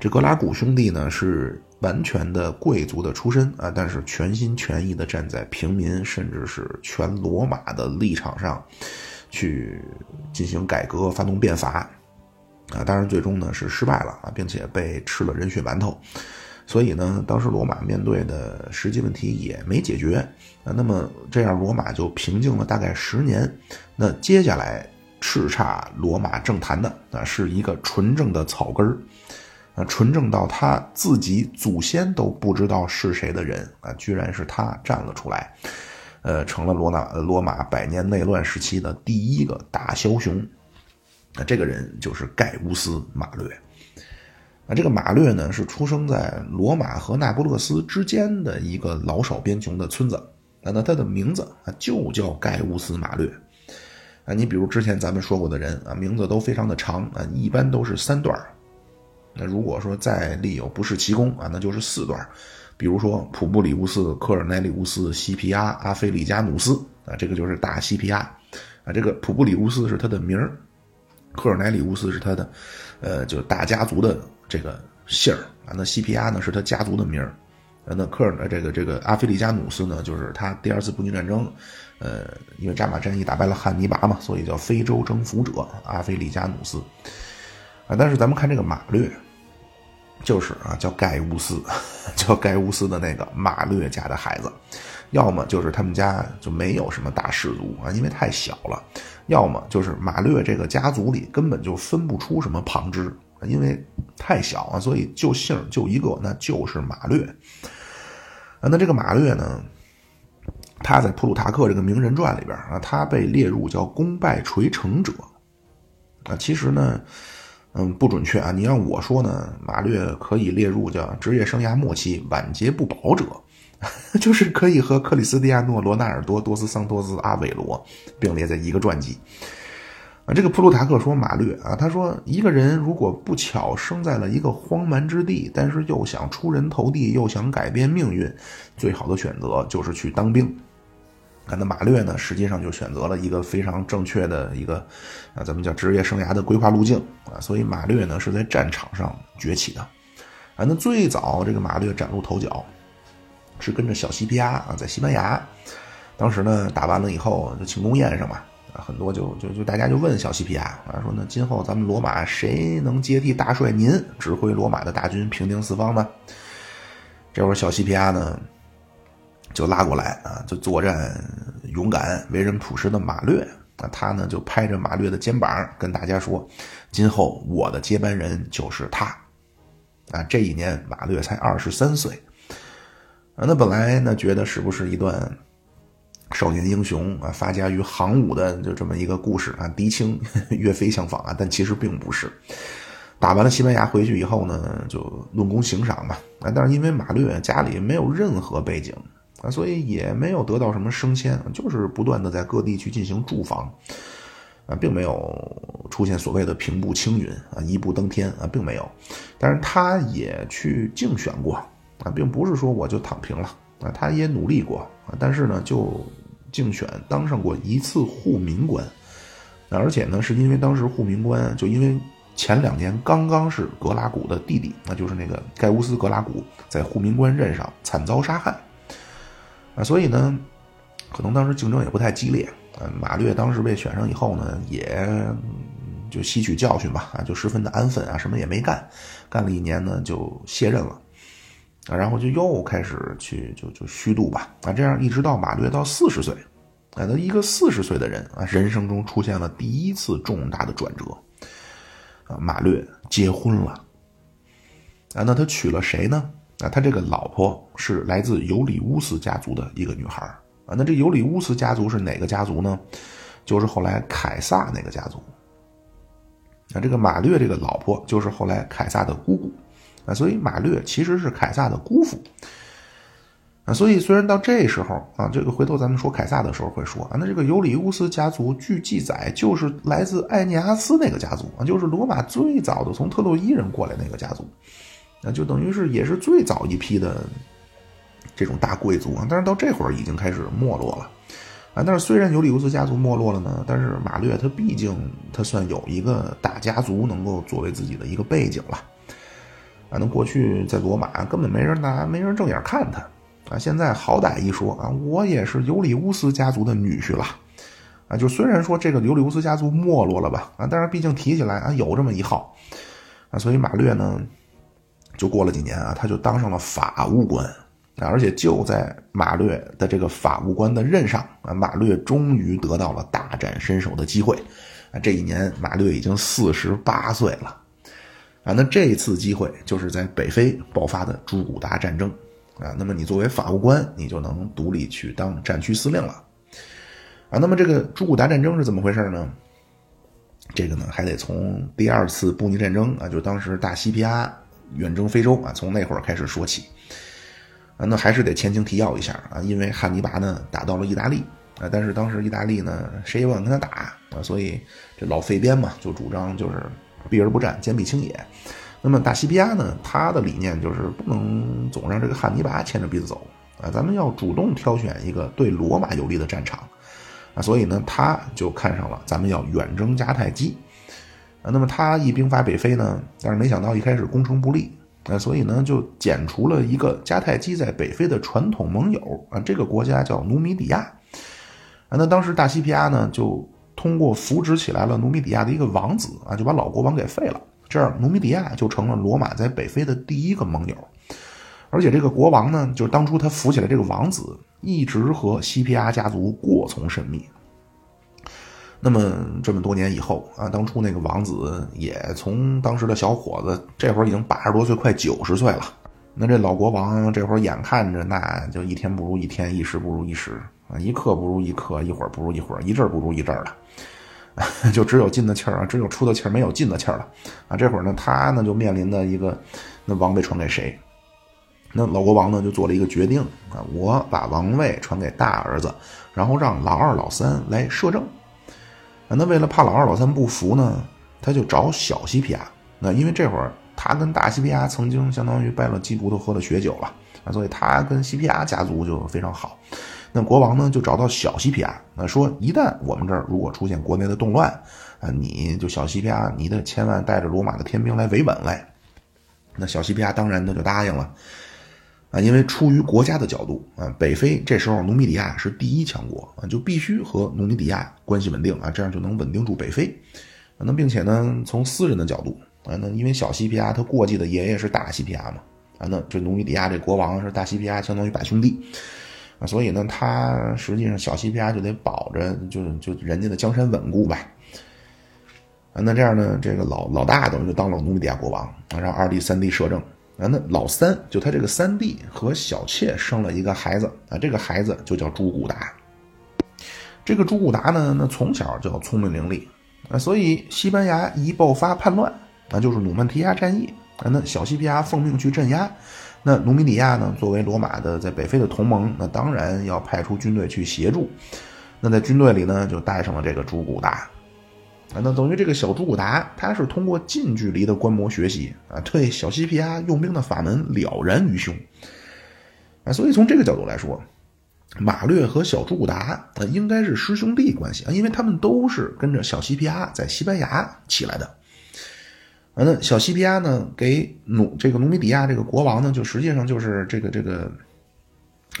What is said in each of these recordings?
这格拉古兄弟呢是完全的贵族的出身啊，但是全心全意的站在平民甚至是全罗马的立场上，去进行改革、发动变法啊。当然，最终呢是失败了啊，并且被吃了人血馒头。所以呢，当时罗马面对的实际问题也没解决啊。那么这样，罗马就平静了大概十年。那接下来叱咤罗马政坛的啊，是一个纯正的草根儿啊，纯正到他自己祖先都不知道是谁的人啊，居然是他站了出来，呃，成了罗马罗马百年内乱时期的第一个大枭雄。那这个人就是盖乌斯·马略。啊，这个马略呢是出生在罗马和那不勒斯之间的一个老少边穷的村子。啊，那他的名字啊就叫盖乌斯·马略。啊，你比如之前咱们说过的人啊，名字都非常的长啊，一般都是三段那如果说再立有不世奇功啊，那就是四段比如说普布里乌斯、科尔奈里乌斯、西皮阿、阿菲利加努斯啊，这个就是大西皮阿。啊，这个普布里乌斯是他的名儿，科尔奈里乌斯是他的，呃，就大家族的。这个姓儿啊，那西皮阿呢是他家族的名儿，那科尔呢这个这个阿菲利加努斯呢，就是他第二次布匿战争，呃，因为扎马战役打败了汉尼拔嘛，所以叫非洲征服者阿菲利加努斯，啊，但是咱们看这个马略，就是啊叫盖乌斯，叫盖乌斯的那个马略家的孩子，要么就是他们家就没有什么大氏族啊，因为太小了，要么就是马略这个家族里根本就分不出什么旁支。因为太小啊，所以就姓就一个，那就是马略。啊，那这个马略呢，他在普鲁塔克这个名人传里边啊，他被列入叫功败垂成者。啊，其实呢，嗯，不准确啊。你让我说呢，马略可以列入叫职业生涯末期晚节不保者，就是可以和克里斯蒂亚诺·罗纳尔多、多斯桑托斯、阿韦罗并列在一个传记。啊，这个普鲁塔克说马略啊，他说一个人如果不巧生在了一个荒蛮之地，但是又想出人头地，又想改变命运，最好的选择就是去当兵。那马略呢，实际上就选择了一个非常正确的一个啊，咱们叫职业生涯的规划路径啊。所以马略呢是在战场上崛起的。啊，那最早这个马略崭露头角，是跟着小西皮亚啊，在西班牙，当时呢打完了以后，就庆功宴上嘛。啊，很多就就就大家就问小西皮亚啊，说那今后咱们罗马谁能接替大帅您指挥罗马的大军平定四方呢？这会儿小西皮亚呢就拉过来啊，就作战勇敢、为人朴实的马略啊，他呢就拍着马略的肩膀跟大家说，今后我的接班人就是他啊。这一年马略才二十三岁啊，那本来呢觉得是不是一段？少年英雄啊，发家于行伍的就这么一个故事啊，狄青、岳飞相仿啊，但其实并不是。打完了西班牙回去以后呢，就论功行赏嘛啊，但是因为马略家里没有任何背景啊，所以也没有得到什么升迁，就是不断的在各地去进行驻防啊，并没有出现所谓的平步青云啊，一步登天啊，并没有。但是他也去竞选过啊，并不是说我就躺平了啊，他也努力过啊，但是呢就。竞选当上过一次护民官，而且呢，是因为当时护民官就因为前两年刚刚是格拉古的弟弟，那就是那个盖乌斯·格拉古在护民官任上惨遭杀害，啊，所以呢，可能当时竞争也不太激烈，啊，马略当时被选上以后呢，也就吸取教训吧，啊，就十分的安分啊，什么也没干，干了一年呢就卸任了。啊，然后就又开始去就就虚度吧，啊，这样一直到马略到四十岁，啊，他一个四十岁的人啊，人生中出现了第一次重大的转折，啊，马略结婚了，啊，那他娶了谁呢？那，他这个老婆是来自尤里乌斯家族的一个女孩啊，那这尤里乌斯家族是哪个家族呢？就是后来凯撒那个家族，啊，这个马略这个老婆就是后来凯撒的姑姑。啊，所以马略其实是凯撒的姑父。啊，所以虽然到这时候啊，这个回头咱们说凯撒的时候会说啊，那这个尤里乌斯家族据记载就是来自艾涅阿斯那个家族啊，就是罗马最早的从特洛伊人过来那个家族，那就等于是也是最早一批的这种大贵族啊。但是到这会儿已经开始没落了啊。但是虽然尤里乌斯家族没落了呢，但是马略他毕竟他算有一个大家族能够作为自己的一个背景了。啊，那过去在罗马根本没人拿，没人正眼看他，啊，现在好歹一说啊，我也是尤里乌斯家族的女婿了，啊，就虽然说这个尤里乌斯家族没落了吧，啊，但是毕竟提起来啊，有这么一号，啊，所以马略呢，就过了几年啊，他就当上了法务官，啊，而且就在马略的这个法务官的任上，啊，马略终于得到了大展身手的机会，啊，这一年马略已经四十八岁了。啊，那这次机会就是在北非爆发的朱古达战争，啊，那么你作为法务官，你就能独立去当战区司令了，啊，那么这个朱古达战争是怎么回事呢？这个呢，还得从第二次布匿战争啊，就当时大西皮阿远征非洲啊，从那会儿开始说起，啊，那还是得前情提要一下啊，因为汉尼拔呢打到了意大利啊，但是当时意大利呢谁也不敢跟他打啊，所以这老费边嘛就主张就是。避而不战，坚壁清野。那么大西庇亚呢？他的理念就是不能总让这个汉尼拔牵着鼻子走啊！咱们要主动挑选一个对罗马有利的战场啊！所以呢，他就看上了咱们要远征迦太基啊！那么他一兵发北非呢，但是没想到一开始攻城不利啊！所以呢，就剪除了一个迦太基在北非的传统盟友啊！这个国家叫努米底亚啊！那当时大西皮亚呢就。通过扶植起来了努米底亚的一个王子啊，就把老国王给废了，这样努米底亚就成了罗马在北非的第一个盟友。而且这个国王呢，就是当初他扶起来这个王子，一直和西皮阿家族过从甚密。那么这么多年以后啊，当初那个王子也从当时的小伙子，这会儿已经八十多岁，快九十岁了。那这老国王这会儿眼看着，那就一天不如一天，一时不如一时啊，一刻不如一刻，一会儿不如一会儿，一阵不如一阵的。就只有进的气儿啊，只有出的气儿，没有进的气儿了啊！这会儿呢，他呢就面临的一个，那王位传给谁？那老国王呢就做了一个决定啊，我把王位传给大儿子，然后让老二、老三来摄政。那为了怕老二、老三不服呢，他就找小西皮亚。那因为这会儿他跟大西皮亚曾经相当于拜了基督，都喝了血酒了啊，所以他跟西皮亚家族就非常好。那国王呢，就找到小西皮亚，那说一旦我们这儿如果出现国内的动乱，啊，你就小西皮亚，你得千万带着罗马的天兵来维稳来。那小西皮亚当然他就答应了，啊，因为出于国家的角度啊，北非这时候努米底亚是第一强国啊，就必须和努米底亚关系稳定啊，这样就能稳定住北非。那并且呢，从私人的角度啊，那因为小西皮亚他过继的爷爷是大西皮亚嘛，啊，那这努米底亚这国王是大西皮亚相当于把兄弟。啊，所以呢，他实际上小西皮亚就得保着，就就人家的江山稳固吧。啊，那这样呢，这个老老大等于就当了努米底亚国王啊，让二弟三弟摄政啊。那老三就他这个三弟和小妾生了一个孩子啊，这个孩子就叫朱古达。这个朱古达呢，那从小就聪明伶俐啊，所以西班牙一爆发叛乱，那就是努曼提亚战役啊，那小西皮亚奉命去镇压。那努米底亚呢？作为罗马的在北非的同盟，那当然要派出军队去协助。那在军队里呢，就带上了这个朱古达那等于这个小朱古达，他是通过近距离的观摩学习啊，对小西皮亚用兵的法门了然于胸啊。所以从这个角度来说，马略和小朱古达啊，应该是师兄弟关系啊，因为他们都是跟着小西皮亚在西班牙起来的。那小西皮亚呢，给努这个努米底亚这个国王呢，就实际上就是这个这个，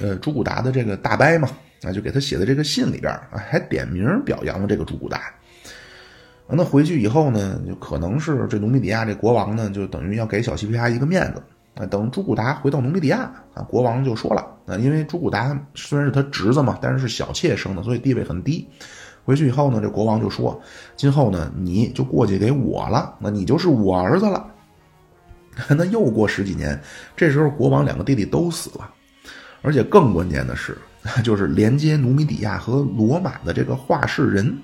呃，朱古达的这个大伯嘛，啊，就给他写的这个信里边啊，还点名表扬了这个朱古达。那回去以后呢，就可能是这努米底亚这国王呢，就等于要给小西皮亚一个面子啊。等朱古达回到努米底亚啊，国王就说了啊，因为朱古达虽然是他侄子嘛，但是是小妾生的，所以地位很低。回去以后呢，这国王就说：“今后呢，你就过继给我了，那你就是我儿子了。”那又过十几年，这时候国王两个弟弟都死了，而且更关键的是，就是连接努米底亚和罗马的这个话事人，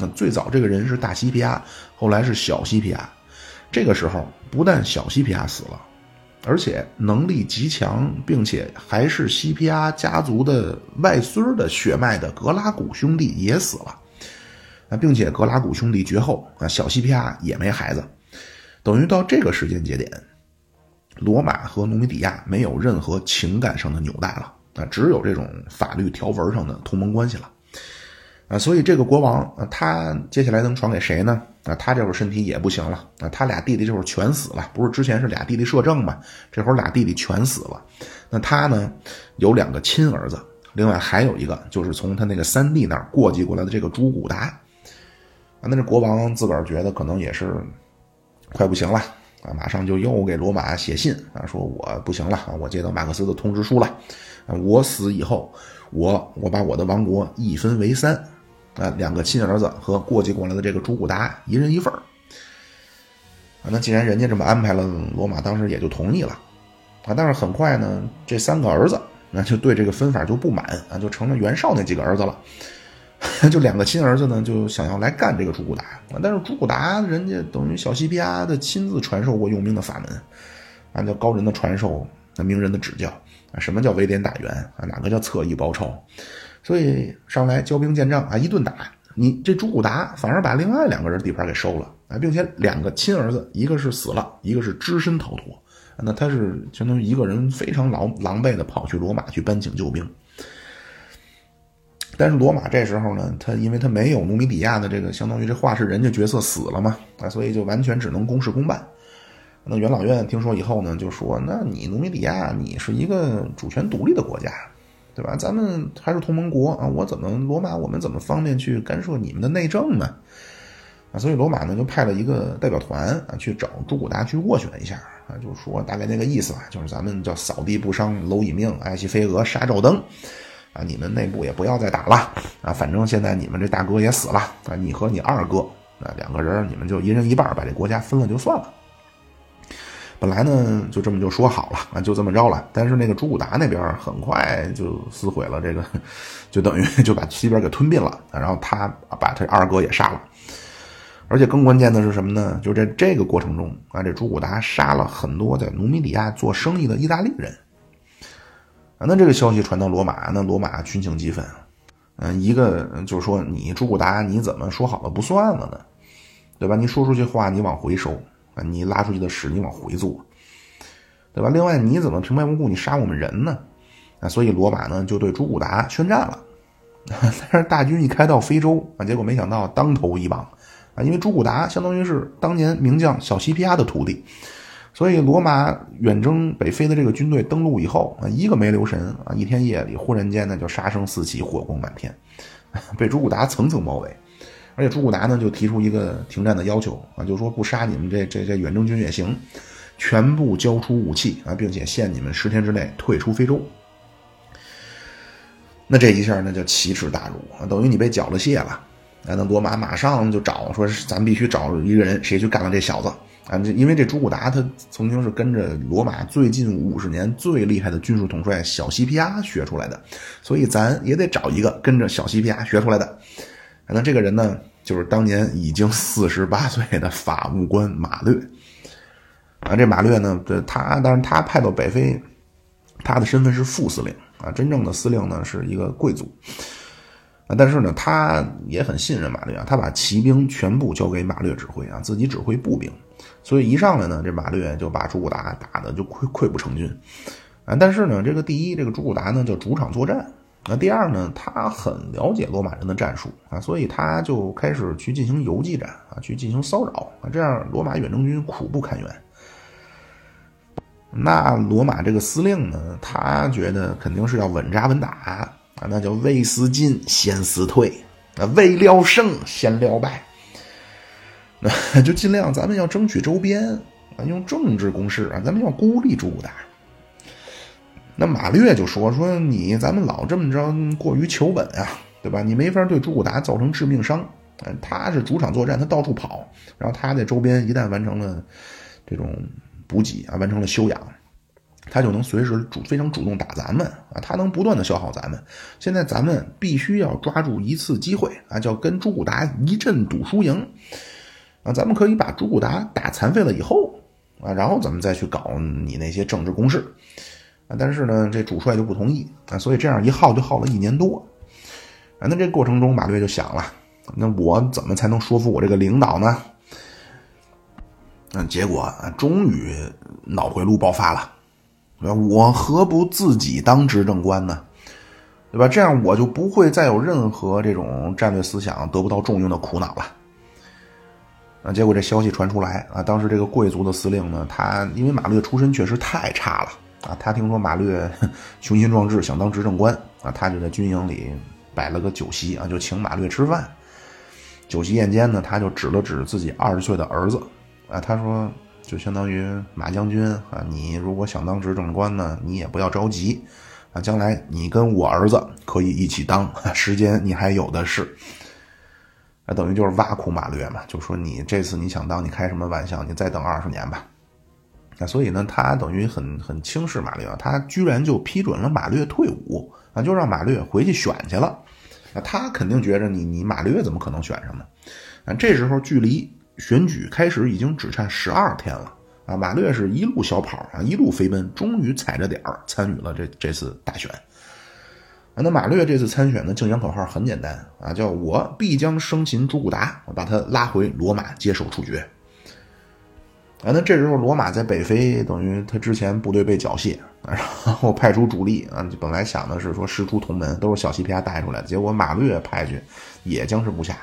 那最早这个人是大西皮亚，后来是小西皮亚。这个时候，不但小西皮亚死了，而且能力极强，并且还是西皮亚家族的外孙的血脉的格拉古兄弟也死了。啊，并且格拉古兄弟绝后啊，小西皮亚也没孩子，等于到这个时间节点，罗马和努米底亚没有任何情感上的纽带了啊，只有这种法律条文上的同盟关系了啊，所以这个国王啊，他接下来能传给谁呢？啊，他这会儿身体也不行了啊，他俩弟弟这会儿全死了，不是之前是俩弟弟摄政嘛，这会儿俩弟弟全死了。那他呢有两个亲儿子，另外还有一个就是从他那个三弟那儿过继过来的这个朱古达啊。那这国王自个儿觉得可能也是快不行了啊，马上就又给罗马写信啊，说我不行了，我接到马克思的通知书了啊，我死以后，我我把我的王国一分为三啊，两个亲儿子和过继过来的这个朱古达一人一份啊。那既然人家这么安排了，罗马当时也就同意了。啊，但是很快呢，这三个儿子那就对这个分法就不满啊，就成了袁绍那几个儿子了。就两个亲儿子呢，就想要来干这个朱古达。但是朱古达人家等于小西皮亚的亲自传授过用兵的法门，按照高人的传授，那名人的指教啊，什么叫围点打援啊？哪个叫侧翼包抄？所以上来交兵见仗啊，一顿打，你这朱古达反而把另外两个人地盘给收了啊，并且两个亲儿子，一个是死了，一个是只身逃脱。那他是相当于一个人非常狼狼狈的跑去罗马去搬请救兵，但是罗马这时候呢，他因为他没有努米底亚的这个相当于这话事人家角色死了嘛，啊，所以就完全只能公事公办。那元老院听说以后呢，就说：“那你努米底亚你是一个主权独立的国家，对吧？咱们还是同盟国啊，我怎么罗马我们怎么方便去干涉你们的内政呢？”啊，所以罗马呢就派了一个代表团啊去找朱古达去斡旋一下啊，就说大概那个意思吧，就是咱们叫扫地不伤蝼蚁命，爱惜飞蛾杀照灯，啊，你们内部也不要再打了啊，反正现在你们这大哥也死了啊，你和你二哥啊两个人你们就一人一半把这国家分了就算了。本来呢就这么就说好了啊，就这么着了，但是那个朱古达那边很快就撕毁了这个，就等于 就把西边给吞并了，然后他把他二哥也杀了。而且更关键的是什么呢？就在这个过程中啊，这朱古达杀了很多在努米底亚做生意的意大利人啊。那这个消息传到罗马，那罗马群情激愤。嗯，一个就是说，你朱古达你怎么说好了不算了呢？对吧？你说出去话你往回收啊，你拉出去的屎你往回做，对吧？另外你怎么平白无故你杀我们人呢？啊，所以罗马呢就对朱古达宣战了。但是大军一开到非洲啊，结果没想到当头一棒。啊，因为朱古达相当于是当年名将小西皮亚的徒弟，所以罗马远征北非的这个军队登陆以后啊，一个没留神啊，一天夜里忽然间呢就杀声四起，火光满天，被朱古达层层包围。而且朱古达呢就提出一个停战的要求啊，就说不杀你们这这这远征军也行，全部交出武器啊，并且限你们十天之内退出非洲。那这一下那叫奇耻大辱啊，等于你被缴了械了。那罗马马上就找，说是咱必须找一个人，谁去干了这小子啊？因为这朱古达他曾经是跟着罗马最近五十年最厉害的军事统帅小西皮亚学出来的，所以咱也得找一个跟着小西皮亚学出来的。那这个人呢，就是当年已经四十八岁的法务官马略。啊，这马略呢，这他当然他派到北非，他的身份是副司令啊，真正的司令呢是一个贵族。但是呢，他也很信任马略啊，他把骑兵全部交给马略指挥啊，自己指挥步兵。所以一上来呢，这马略就把朱古达打的就溃溃不成军啊。但是呢，这个第一，这个朱古达呢叫主场作战；那第二呢，他很了解罗马人的战术啊，所以他就开始去进行游击战啊，去进行骚扰啊，这样罗马远征军苦不堪言。那罗马这个司令呢，他觉得肯定是要稳扎稳打。啊，那叫未思进先思退，啊，未料胜先料败，那 就尽量咱们要争取周边啊，用政治攻势啊，咱们要孤立朱古达。那马略就说说你咱们老这么着过于求稳啊，对吧？你没法对朱古达造成致命伤，嗯，他是主场作战，他到处跑，然后他在周边一旦完成了这种补给啊，完成了休养。他就能随时主非常主动打咱们啊，他能不断的消耗咱们。现在咱们必须要抓住一次机会啊，叫跟朱古达一阵赌输赢啊。咱们可以把朱古达打残废了以后啊，然后咱们再去搞你那些政治攻势但是呢，这主帅就不同意啊，所以这样一耗就耗了一年多啊。那这过程中，马略就想了，那我怎么才能说服我这个领导呢？嗯，结果啊，终于脑回路爆发了。我何不自己当执政官呢？对吧？这样我就不会再有任何这种战略思想得不到重用的苦恼了。啊，结果这消息传出来啊，当时这个贵族的司令呢，他因为马略出身确实太差了啊，他听说马略 雄心壮志想当执政官啊，他就在军营里摆了个酒席啊，就请马略吃饭。酒席宴间呢，他就指了指自己二十岁的儿子啊，他说，就相当于马将军啊，你如果想当执政官呢，你也不要着急啊，将来你跟我儿子可以一起当，时间你还有的是。那等于就是挖苦马略嘛，就说你这次你想当，你开什么玩笑？你再等二十年吧。那所以呢，他等于很很轻视马略，他居然就批准了马略退伍啊，就让马略回去选去了。那他肯定觉着你你马略怎么可能选上呢？啊，这时候距离选举开始已经只差十二天了啊，马略是一路小跑啊，一路飞奔，终于踩着点儿参与了这这次大选。那马略这次参选的竞选口号很简单啊，叫我必将生擒朱古达，我把他拉回罗马接受处决。啊，那这时候罗马在北非，等于他之前部队被缴械，然后派出主力啊，本来想的是说师出同门，都是小西皮亚带出来的，结果马略派去也僵持不下。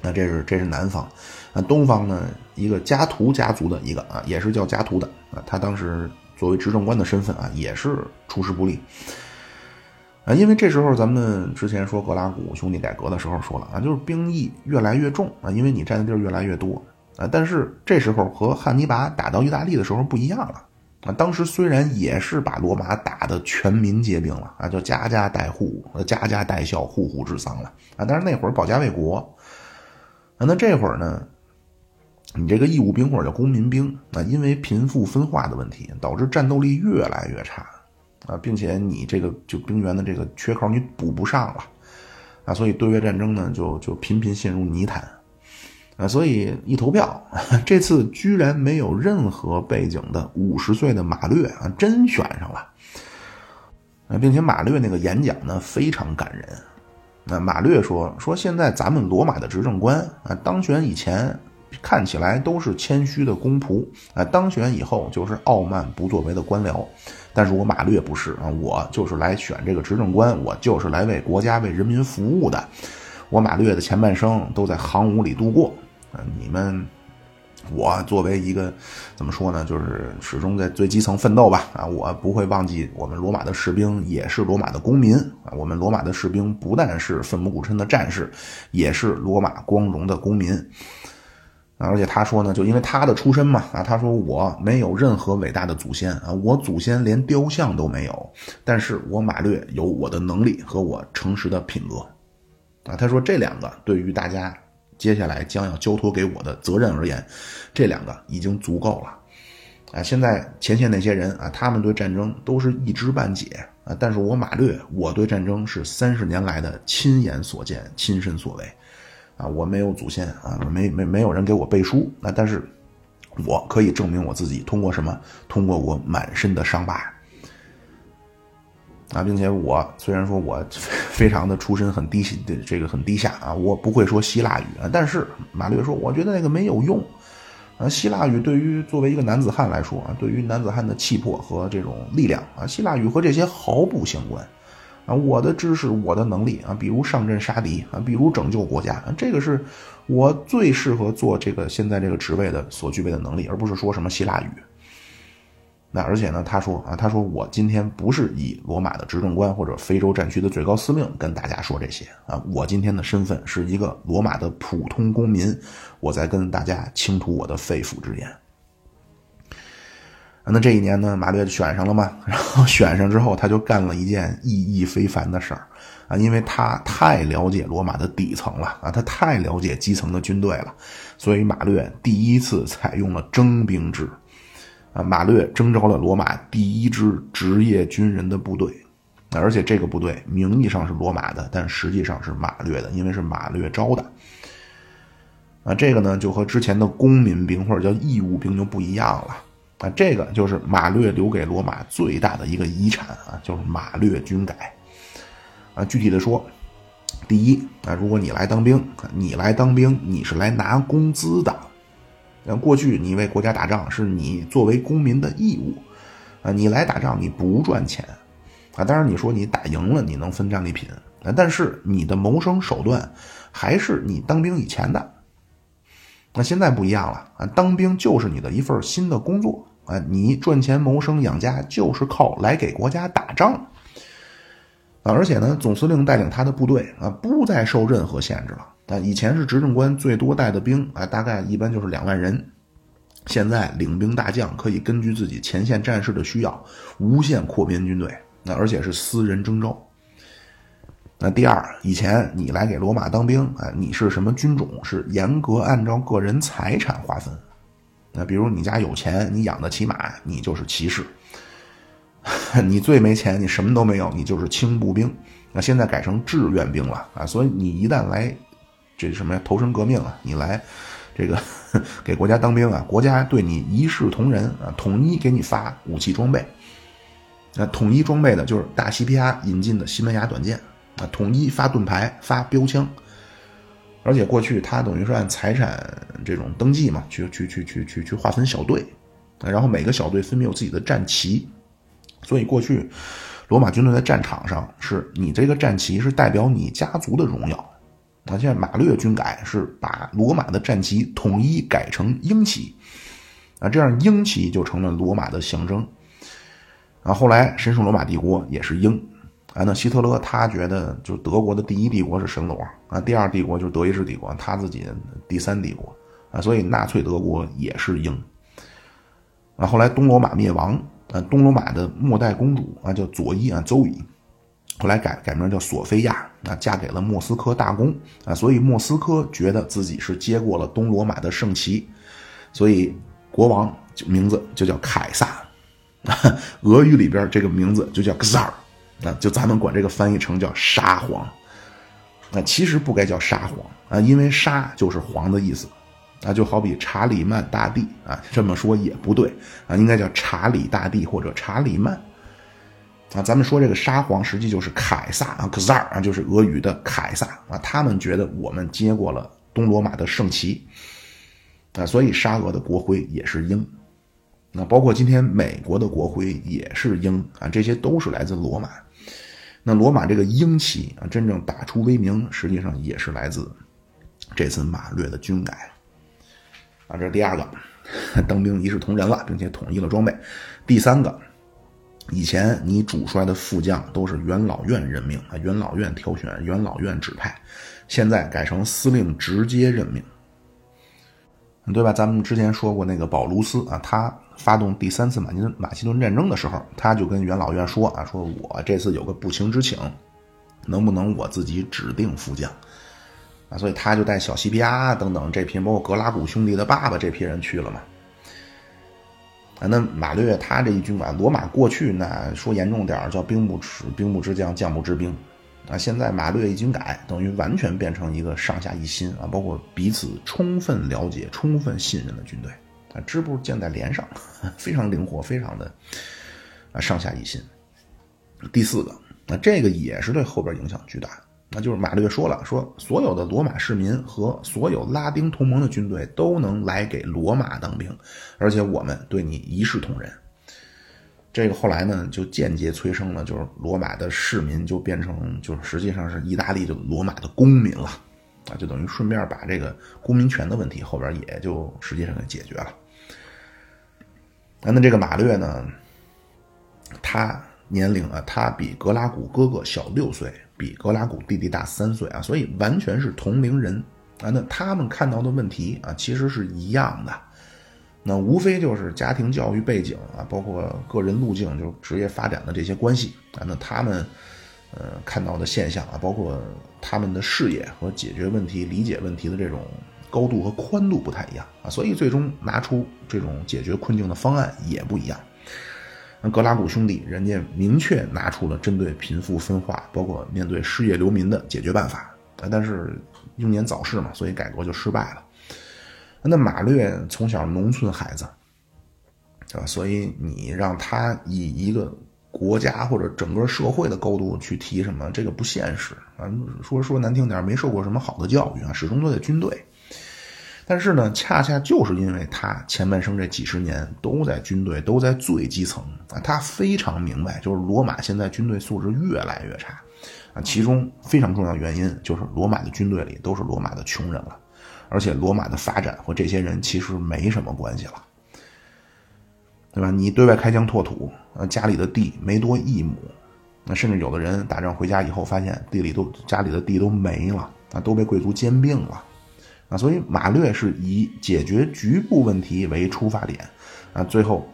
那这是这是南方，那东方呢，一个加图家族的一个啊，也是叫加图的啊，他当时作为执政官的身份啊，也是出师不利。啊，因为这时候咱们之前说格拉古兄弟改革的时候说了啊，就是兵役越来越重啊，因为你占的地儿越来越多啊。但是这时候和汉尼拔打到意大利的时候不一样了啊。当时虽然也是把罗马打的全民皆兵了啊，就家家带户，家家带孝，户户治丧了啊。但是那会儿保家卫国啊，那这会儿呢，你这个义务兵或者叫公民兵啊，因为贫富分化的问题，导致战斗力越来越差。啊，并且你这个就兵员的这个缺口你补不上了，啊，所以对越战争呢就就频频陷入泥潭，啊，所以一投票，这次居然没有任何背景的五十岁的马略啊真选上了，并且马略那个演讲呢非常感人，那马略说说现在咱们罗马的执政官啊当选以前看起来都是谦虚的公仆啊，当选以后就是傲慢不作为的官僚。但是我马略不是啊，我就是来选这个执政官，我就是来为国家、为人民服务的。我马略的前半生都在行伍里度过啊。你们，我作为一个怎么说呢，就是始终在最基层奋斗吧啊。我不会忘记我们罗马的士兵也是罗马的公民啊。我们罗马的士兵不但是奋不顾身的战士，也是罗马光荣的公民。啊而且他说呢，就因为他的出身嘛，啊，他说我没有任何伟大的祖先啊，我祖先连雕像都没有，但是我马略有我的能力和我诚实的品格，啊，他说这两个对于大家接下来将要交托给我的责任而言，这两个已经足够了，啊，现在前线那些人啊，他们对战争都是一知半解啊，但是我马略，我对战争是三十年来的亲眼所见，亲身所为。啊，我没有祖先啊，没没没有人给我背书，那但是我可以证明我自己，通过什么？通过我满身的伤疤啊，并且我虽然说我非常的出身很低的这个很低下啊，我不会说希腊语啊，但是马略说，我觉得那个没有用啊，希腊语对于作为一个男子汉来说啊，对于男子汉的气魄和这种力量啊，希腊语和这些毫不相关。啊，我的知识，我的能力啊，比如上阵杀敌啊，比如拯救国家，这个是我最适合做这个现在这个职位的所具备的能力，而不是说什么希腊语。那而且呢，他说啊，他说我今天不是以罗马的执政官或者非洲战区的最高司令跟大家说这些啊，我今天的身份是一个罗马的普通公民，我在跟大家倾吐我的肺腑之言。那这一年呢，马略选上了嘛。然后选上之后，他就干了一件意义非凡的事儿啊，因为他太了解罗马的底层了啊，他太了解基层的军队了，所以马略第一次采用了征兵制啊。马略征召了罗马第一支职业军人的部队，而且这个部队名义上是罗马的，但实际上是马略的，因为是马略招的啊。这个呢，就和之前的公民兵或者叫义务兵就不一样了。啊，这个就是马略留给罗马最大的一个遗产啊，就是马略军改。啊，具体的说，第一啊，如果你来当兵，你来当兵，你是来拿工资的。那过去你为国家打仗是你作为公民的义务，啊，你来打仗你不赚钱，啊，当然你说你打赢了你能分战利品，啊，但是你的谋生手段还是你当兵以前的。那现在不一样了啊，当兵就是你的一份新的工作啊，你赚钱谋生养家就是靠来给国家打仗。而且呢，总司令带领他的部队啊，不再受任何限制了但。以前是执政官最多带的兵啊，大概一般就是两万人。现在领兵大将可以根据自己前线战士的需要，无限扩编军队，那而且是私人征召。那第二，以前你来给罗马当兵啊，你是什么军种？是严格按照个人财产划分。那比如你家有钱，你养得起马，你就是骑士；你最没钱，你什么都没有，你就是轻步兵。那现在改成志愿兵了啊，所以你一旦来，这什么呀？投身革命啊，你来。这个 给国家当兵啊，国家对你一视同仁啊，统一给你发武器装备。那统一装备的就是大西皮亚引进的西班牙短剑啊，统一发盾牌、发标枪。而且过去他等于是按财产这种登记嘛，去去去去去去划分小队，然后每个小队分别有自己的战旗。所以过去罗马军队在战场上，是你这个战旗是代表你家族的荣耀。他，现在马略军改是把罗马的战旗统一改成鹰旗，啊，这样鹰旗就成了罗马的象征。啊，后来神圣罗马帝国也是鹰，啊，那希特勒他觉得就德国的第一帝国是神罗，啊，第二帝国就是德意志帝国，他自己第三帝国，啊，所以纳粹德国也是鹰。啊，后来东罗马灭亡，啊，东罗马的末代公主啊叫佐伊啊，邹伊。后来改改名叫索菲亚啊，嫁给了莫斯科大公啊，所以莫斯科觉得自己是接过了东罗马的圣旗，所以国王名字就叫凯撒，俄语里边这个名字就叫 czar，啊，就咱们管这个翻译成叫沙皇，那其实不该叫沙皇啊，因为沙就是皇的意思，啊，就好比查理曼大帝啊，这么说也不对啊，应该叫查理大帝或者查理曼。啊，咱们说这个沙皇实际就是凯撒啊，czar 啊，就是俄语的凯撒啊。他们觉得我们接过了东罗马的圣旗啊，所以沙俄的国徽也是鹰。那包括今天美国的国徽也是鹰啊，这些都是来自罗马。那罗马这个鹰旗啊，真正打出威名，实际上也是来自这次马略的军改啊。这是第二个，当兵一视同仁了，并且统一了装备。第三个。以前你主帅的副将都是元老院任命啊，元老院挑选，元老院指派，现在改成司令直接任命，对吧？咱们之前说过那个保卢斯啊，他发动第三次马其顿马其顿战争的时候，他就跟元老院说啊，说我这次有个不情之请，能不能我自己指定副将啊？所以他就带小西皮阿等等这批，包括格拉古兄弟的爸爸这批人去了嘛。啊，那马略他这一军管，罗马过去那说严重点叫兵不耻，兵不知将，将不知兵，啊，现在马略一军改，等于完全变成一个上下一心啊，包括彼此充分了解、充分信任的军队，啊，支部建在连上，非常灵活，非常的啊上下一心。第四个，那这个也是对后边影响巨大。那就是马略说了，说所有的罗马市民和所有拉丁同盟的军队都能来给罗马当兵，而且我们对你一视同仁。这个后来呢，就间接催生了，就是罗马的市民就变成，就是实际上是意大利就罗马的公民了，啊，就等于顺便把这个公民权的问题后边也就实际上给解决了。那这个马略呢，他年龄啊，他比格拉古哥哥小六岁。比格拉古弟弟大三岁啊，所以完全是同龄人啊。那他们看到的问题啊，其实是一样的。那无非就是家庭教育背景啊，包括个人路径，就职业发展的这些关系啊。那他们呃看到的现象啊，包括他们的视野和解决问题、理解问题的这种高度和宽度不太一样啊，所以最终拿出这种解决困境的方案也不一样。格拉古兄弟，人家明确拿出了针对贫富分化，包括面对失业流民的解决办法啊，但是英年早逝嘛，所以改革就失败了。那马略从小农村孩子，对吧？所以你让他以一个国家或者整个社会的高度去提什么，这个不现实啊。说说难听点，没受过什么好的教育啊，始终都在军队。但是呢，恰恰就是因为他前半生这几十年都在军队，都在最基层啊，他非常明白，就是罗马现在军队素质越来越差，啊，其中非常重要原因就是罗马的军队里都是罗马的穷人了，而且罗马的发展和这些人其实没什么关系了，对吧？你对外开疆拓土，呃，家里的地没多一亩，那甚至有的人打仗回家以后，发现地里都家里的地都没了，啊，都被贵族兼并了，啊，所以马略是以解决局部问题为出发点，啊，最后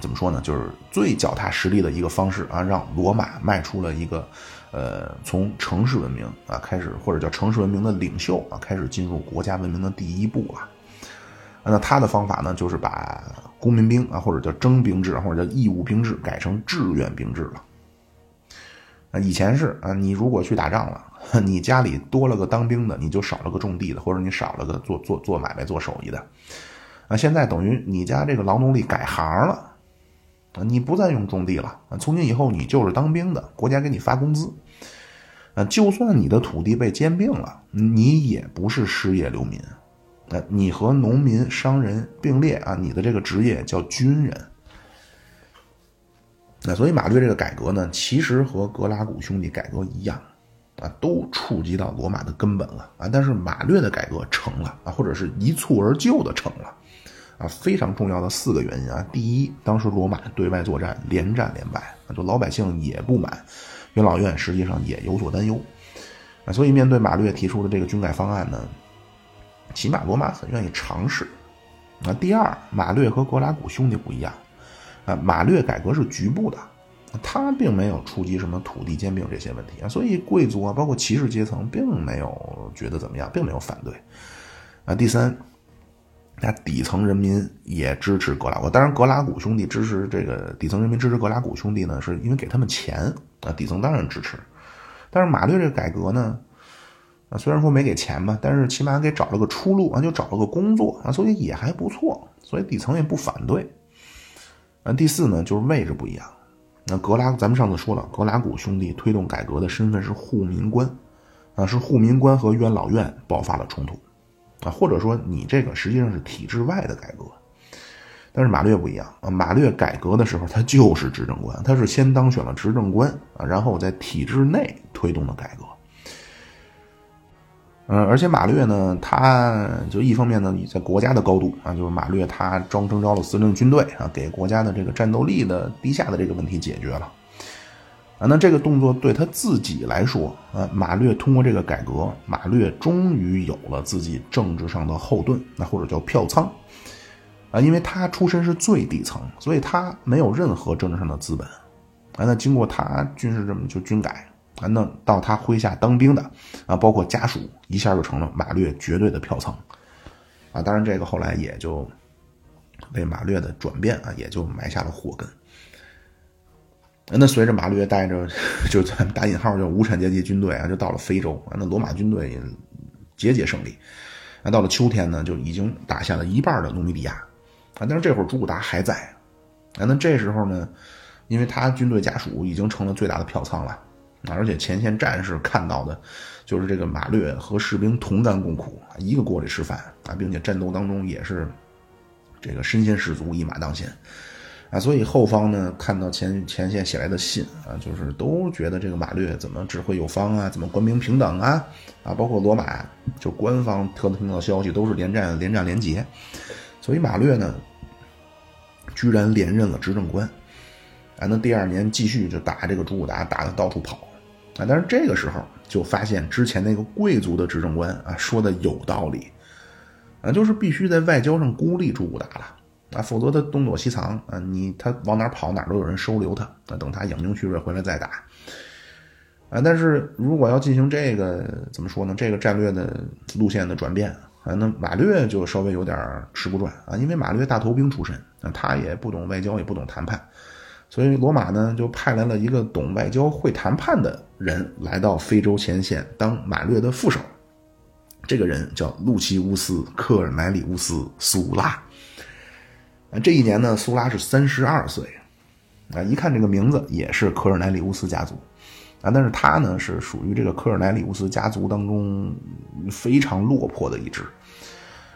怎么说呢？就是最脚踏实地的一个方式啊，让罗马迈出了一个。呃，从城市文明啊开始，或者叫城市文明的领袖啊，开始进入国家文明的第一步啊。那他的方法呢，就是把公民兵啊，或者叫征兵制，或者叫义务兵制，改成志愿兵制了。啊，以前是啊，你如果去打仗了，你家里多了个当兵的，你就少了个种地的，或者你少了个做做做买卖、做手艺的。啊，现在等于你家这个劳动力改行了。你不再用种地了！从今以后，你就是当兵的，国家给你发工资。啊，就算你的土地被兼并了，你也不是失业流民。啊，你和农民、商人并列啊，你的这个职业叫军人。那所以马略这个改革呢，其实和格拉古兄弟改革一样，啊，都触及到罗马的根本了啊。但是马略的改革成了啊，或者是一蹴而就的成了。啊，非常重要的四个原因啊！第一，当时罗马对外作战连战连败，啊就老百姓也不满，元老院实际上也有所担忧，啊，所以面对马略提出的这个军改方案呢，起码罗马很愿意尝试。啊，第二，马略和格拉古兄弟不一样，啊，马略改革是局部的，他并没有触及什么土地兼并这些问题啊，所以贵族啊，包括骑士阶层并没有觉得怎么样，并没有反对。啊，第三。那底层人民也支持格拉古，当然格拉古兄弟支持这个底层人民支持格拉古兄弟呢，是因为给他们钱啊，底层当然支持。但是马略这个改革呢，啊虽然说没给钱吧，但是起码给找了个出路啊，就找了个工作啊，所以也还不错，所以底层也不反对。啊，第四呢就是位置不一样，那格拉咱们上次说了，格拉古兄弟推动改革的身份是护民官，啊是护民官和元老院爆发了冲突。啊，或者说你这个实际上是体制外的改革，但是马略不一样啊。马略改革的时候，他就是执政官，他是先当选了执政官啊，然后在体制内推动了改革。嗯，而且马略呢，他就一方面呢，你在国家的高度啊，就是马略他招征召了司令军队啊，给国家的这个战斗力的低下的这个问题解决了。啊，那这个动作对他自己来说，啊，马略通过这个改革，马略终于有了自己政治上的后盾，那或者叫票仓，啊，因为他出身是最底层，所以他没有任何政治上的资本，啊，那经过他军事这么就军改，啊，那到他麾下当兵的，啊，包括家属，一下就成了马略绝对的票仓，啊，当然这个后来也就为马略的转变啊，也就埋下了祸根。那随着马略带着，就打引号叫无产阶级军队啊，就到了非洲。那罗马军队节节胜利。那到了秋天呢，就已经打下了一半的努米底亚啊。但是这会儿朱古达还在啊。那这时候呢，因为他军队家属已经成了最大的票仓了，而且前线战士看到的，就是这个马略和士兵同甘共苦，一个锅里吃饭啊，并且战斗当中也是这个身先士卒，一马当先。啊，所以后方呢，看到前前线写来的信啊，就是都觉得这个马略怎么指挥有方啊，怎么官兵平等啊，啊，包括罗马就官方特听到消息都是连战连战连捷，所以马略呢，居然连任了执政官，啊，那第二年继续就打这个朱古达，打的到处跑，啊，但是这个时候就发现之前那个贵族的执政官啊说的有道理，啊，就是必须在外交上孤立朱古达了。啊，否则他东躲西藏啊，你他往哪跑哪都有人收留他。啊，等他养精蓄锐回来再打。啊，但是如果要进行这个怎么说呢？这个战略的路线的转变啊，那马略就稍微有点吃不转啊，因为马略大头兵出身啊，他也不懂外交，也不懂谈判，所以罗马呢就派来了一个懂外交、会谈判的人来到非洲前线当马略的副手。这个人叫路奇乌斯·科尔乃里乌斯·苏拉。这一年呢，苏拉是三十二岁，啊，一看这个名字也是科尔奈里乌斯家族，啊，但是他呢是属于这个科尔奈里乌斯家族当中非常落魄的一支，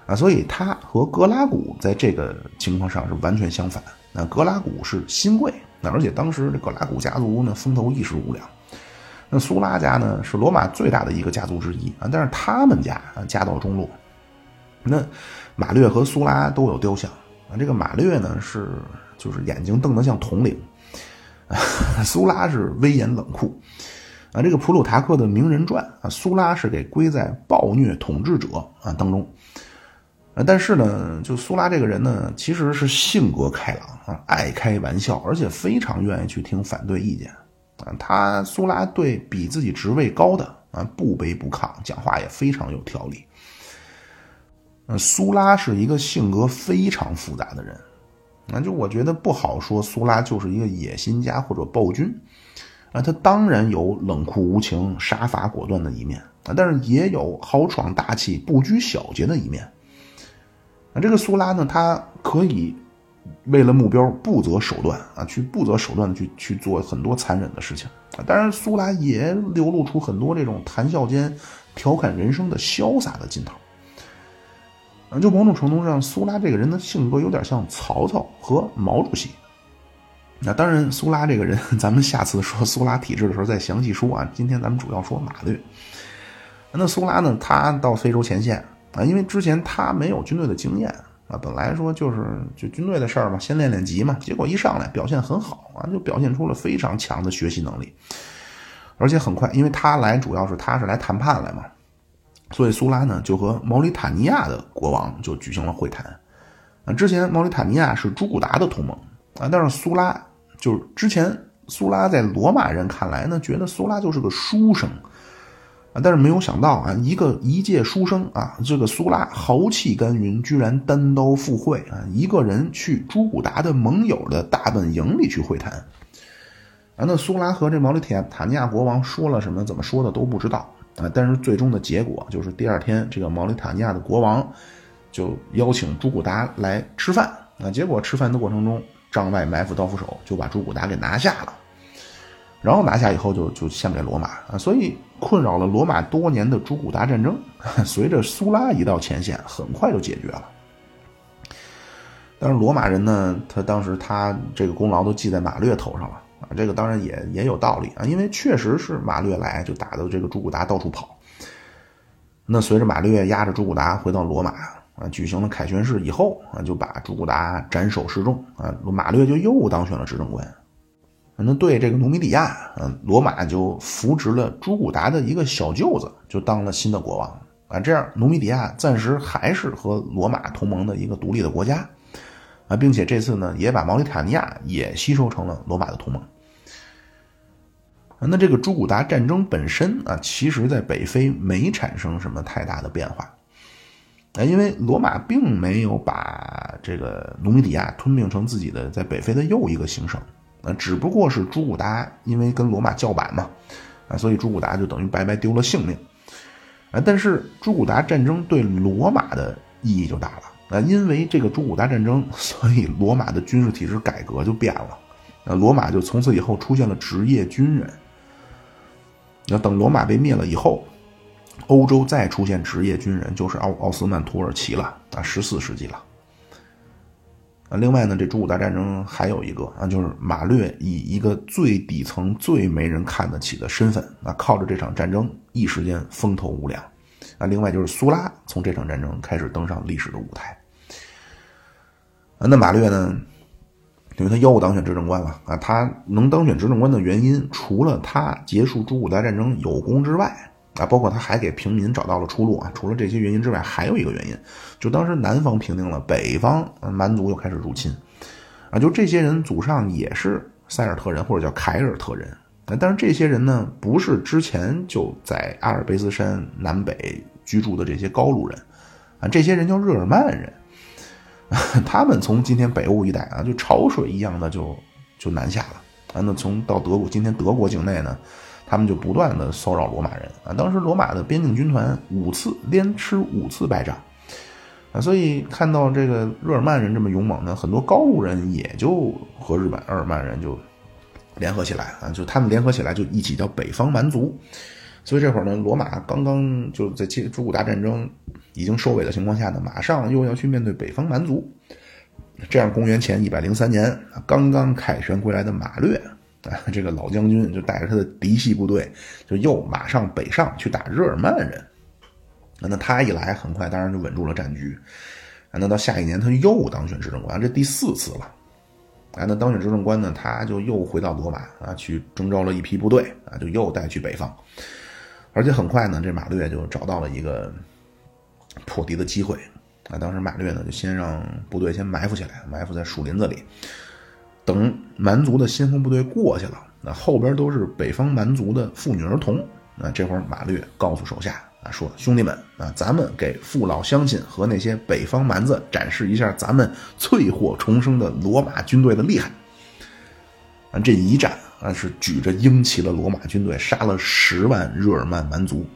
啊，所以他和格拉古在这个情况上是完全相反。那格拉古是新贵，那而且当时这格拉古家族呢风头一时无两，那苏拉家呢是罗马最大的一个家族之一啊，但是他们家啊家道中落，那马略和苏拉都有雕像啊。这个马略呢是就是眼睛瞪得像铜铃，苏拉是威严冷酷啊。这个普鲁塔克的名人传啊，苏拉是给归在暴虐统治者啊当中。啊，但是呢，就苏拉这个人呢，其实是性格开朗啊，爱开玩笑，而且非常愿意去听反对意见啊。他苏拉对比自己职位高的啊，不卑不亢，讲话也非常有条理。呃，苏拉是一个性格非常复杂的人，那就我觉得不好说苏拉就是一个野心家或者暴君啊。他当然有冷酷无情、杀伐果断的一面啊，但是也有豪闯大气、不拘小节的一面。那这个苏拉呢？他可以为了目标不择手段啊，去不择手段的去去做很多残忍的事情啊。当然，苏拉也流露出很多这种谈笑间调侃人生的潇洒的劲头。啊，就某种程度上，苏拉这个人的性格有点像曹操和毛主席。那当然，苏拉这个人，咱们下次说苏拉体质的时候再详细说啊。今天咱们主要说马略。那苏拉呢？他到非洲前线。啊，因为之前他没有军队的经验啊，本来说就是就军队的事儿嘛，先练练级嘛。结果一上来表现很好啊，就表现出了非常强的学习能力，而且很快，因为他来主要是他是来谈判来嘛，所以苏拉呢就和毛里塔尼亚的国王就举行了会谈。啊，之前毛里塔尼亚是朱古达的同盟啊，但是苏拉就是之前苏拉在罗马人看来呢，觉得苏拉就是个书生。啊！但是没有想到啊，一个一介书生啊，这个苏拉豪气干云，居然单刀赴会啊，一个人去朱古达的盟友的大本营里去会谈。啊，那苏拉和这毛里铁塔尼亚国王说了什么，怎么说的都不知道啊。但是最终的结果就是，第二天这个毛里塔尼亚的国王就邀请朱古达来吃饭啊。结果吃饭的过程中，帐外埋伏刀斧手就把朱古达给拿下了。然后拿下以后就就献给罗马啊，所以困扰了罗马多年的朱古达战争，随着苏拉一到前线，很快就解决了。但是罗马人呢，他当时他这个功劳都记在马略头上了啊，这个当然也也有道理啊，因为确实是马略来就打的这个朱古达到处跑。那随着马略压着朱古达回到罗马啊，举行了凯旋式以后啊，就把朱古达斩首示众啊，马略就又当选了执政官。那对这个努米底亚，嗯，罗马就扶植了朱古达的一个小舅子，就当了新的国王啊。这样，努米底亚暂时还是和罗马同盟的一个独立的国家啊，并且这次呢，也把毛里塔尼亚也吸收成了罗马的同盟。那这个朱古达战争本身啊，其实在北非没产生什么太大的变化啊，因为罗马并没有把这个努米底亚吞并成自己的在北非的又一个行省。啊，只不过是朱古达因为跟罗马叫板嘛，啊，所以朱古达就等于白白丢了性命，啊，但是朱古达战争对罗马的意义就大了，啊，因为这个朱古达战争，所以罗马的军事体制改革就变了，啊，罗马就从此以后出现了职业军人，那等罗马被灭了以后，欧洲再出现职业军人就是奥奥斯曼土耳其了，啊，十四世纪了。啊，另外呢，这朱古大战争还有一个啊，就是马略以一个最底层、最没人看得起的身份啊，靠着这场战争一时间风头无两。啊，另外就是苏拉从这场战争开始登上历史的舞台。啊，那马略呢，因为他又当选执政官了啊，他能当选执政官的原因，除了他结束朱古大战争有功之外。啊，包括他还给平民找到了出路啊！除了这些原因之外，还有一个原因，就当时南方平定了，北方蛮族又开始入侵，啊，就这些人祖上也是塞尔特人或者叫凯尔特人，啊，但是这些人呢，不是之前就在阿尔卑斯山南北居住的这些高卢人，啊，这些人叫日耳曼人，他们从今天北欧一带啊，就潮水一样的就就南下了，啊，那从到德国，今天德国境内呢。他们就不断的骚扰罗马人啊！当时罗马的边境军团五次连吃五次败仗啊，所以看到这个日耳曼人这么勇猛呢，很多高卢人也就和日本日耳曼人就联合起来啊，就他们联合起来就一起叫北方蛮族。所以这会儿呢，罗马刚刚就在朱古达战争已经收尾的情况下呢，马上又要去面对北方蛮族。这样，公元前一百零三年，刚刚凯旋归来的马略。啊，这个老将军就带着他的嫡系部队，就又马上北上去打日耳曼人。那他一来，很快当然就稳住了战局。啊，那到下一年他又当选执政官，这第四次了。啊，那当选执政官呢，他就又回到罗马啊，去征召了一批部队啊，就又带去北方。而且很快呢，这马略就找到了一个破敌的机会。啊，当时马略呢就先让部队先埋伏起来，埋伏在树林子里，等蛮族的先锋部队过去了，那后边都是北方蛮族的妇女儿童。那这会儿马略告诉手下啊，说兄弟们啊，咱们给父老乡亲和那些北方蛮子展示一下咱们淬火重生的罗马军队的厉害。啊，这一战啊是举着鹰旗的罗马军队杀了十万日耳曼蛮族，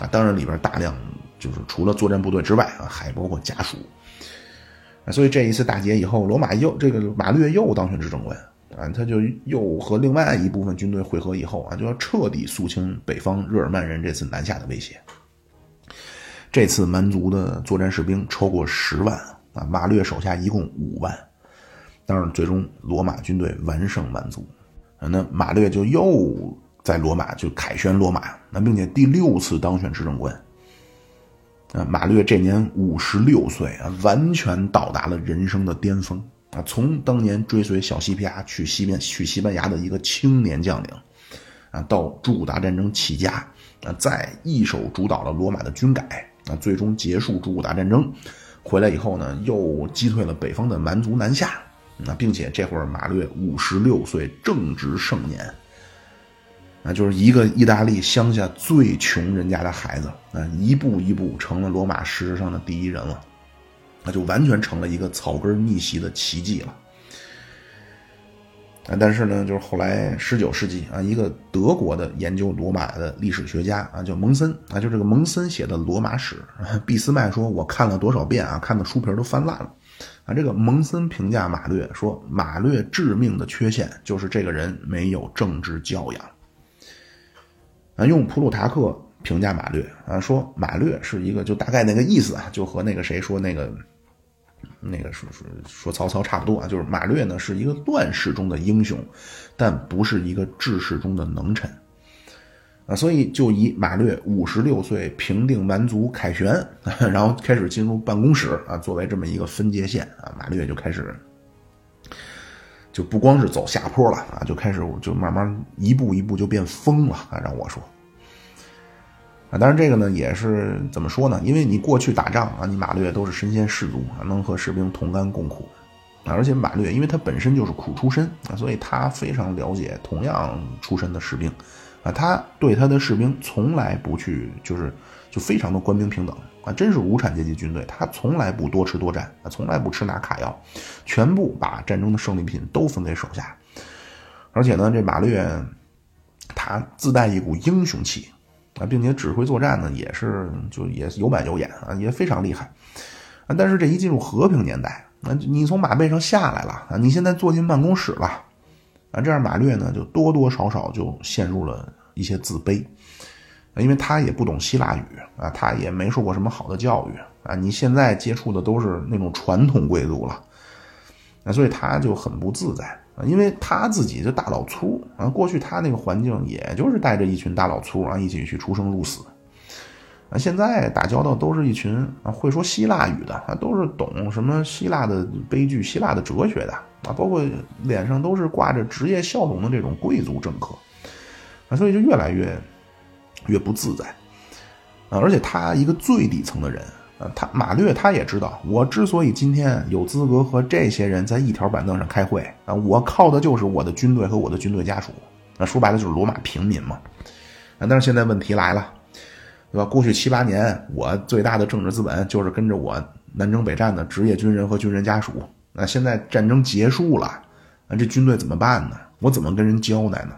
啊，当然里边大量。就是除了作战部队之外啊，还包括家属，所以这一次大捷以后，罗马又这个马略又当选执政官啊，他就又和另外一部分军队会合以后啊，就要彻底肃清北方日耳曼人这次南下的威胁。这次蛮族的作战士兵超过十万啊，马略手下一共五万，但是最终罗马军队完胜蛮族啊，那马略就又在罗马就凯旋罗马，那并且第六次当选执政官。啊，马略这年五十六岁啊，完全到达了人生的巅峰啊！从当年追随小西皮亚去西边去西班牙的一个青年将领，啊，到朱古达战争起家啊，再一手主导了罗马的军改啊，最终结束朱古达战争，回来以后呢，又击退了北方的蛮族南下啊，并且这会儿马略五十六岁，正值盛年。啊，就是一个意大利乡下最穷人家的孩子啊，一步一步成了罗马事实上的第一人了，那就完全成了一个草根逆袭的奇迹了。啊，但是呢，就是后来十九世纪啊，一个德国的研究罗马的历史学家啊，叫蒙森啊，就这个蒙森写的《罗马史》，俾斯麦说：“我看了多少遍啊，看的书皮都翻烂了。”啊，这个蒙森评价马略说：“马略致命的缺陷就是这个人没有政治教养。”啊，用普鲁塔克评价马略啊，说马略是一个就大概那个意思啊，就和那个谁说那个那个说说说曹操差不多啊，就是马略呢是一个乱世中的英雄，但不是一个治世中的能臣。啊，所以就以马略五十六岁平定蛮族凯旋，然后开始进入办公室啊，作为这么一个分界线啊，马略就开始就不光是走下坡了啊，就开始就慢慢一步一步就变疯了啊，让我说。啊，当然这个呢也是怎么说呢？因为你过去打仗啊，你马略都是身先士卒啊，能和士兵同甘共苦啊。而且马略因为他本身就是苦出身啊，所以他非常了解同样出身的士兵啊。他对他的士兵从来不去就是就非常的官兵平等啊，真是无产阶级军队，他从来不多吃多占啊，从来不吃拿卡要，全部把战争的胜利品都分给手下。而且呢，这马略他自带一股英雄气。啊，并且指挥作战呢，也是就也有板有眼啊，也非常厉害啊。但是这一进入和平年代，那你从马背上下来了啊，你现在坐进办公室了啊，这样马略呢就多多少少就陷入了一些自卑，因为他也不懂希腊语啊，他也没受过什么好的教育啊，你现在接触的都是那种传统贵族了啊，所以他就很不自在啊。因为他自己就大老粗啊，过去他那个环境也就是带着一群大老粗啊一起去出生入死，啊，现在打交道都是一群啊会说希腊语的啊，都是懂什么希腊的悲剧、希腊的哲学的啊，包括脸上都是挂着职业笑容的这种贵族政客啊，所以就越来越越不自在啊，而且他一个最底层的人。啊，他马略他也知道，我之所以今天有资格和这些人在一条板凳上开会啊，我靠的就是我的军队和我的军队家属，那说白了就是罗马平民嘛。啊，但是现在问题来了，对吧？过去七八年，我最大的政治资本就是跟着我南征北战的职业军人和军人家属。那现在战争结束了，那这军队怎么办呢？我怎么跟人交代呢？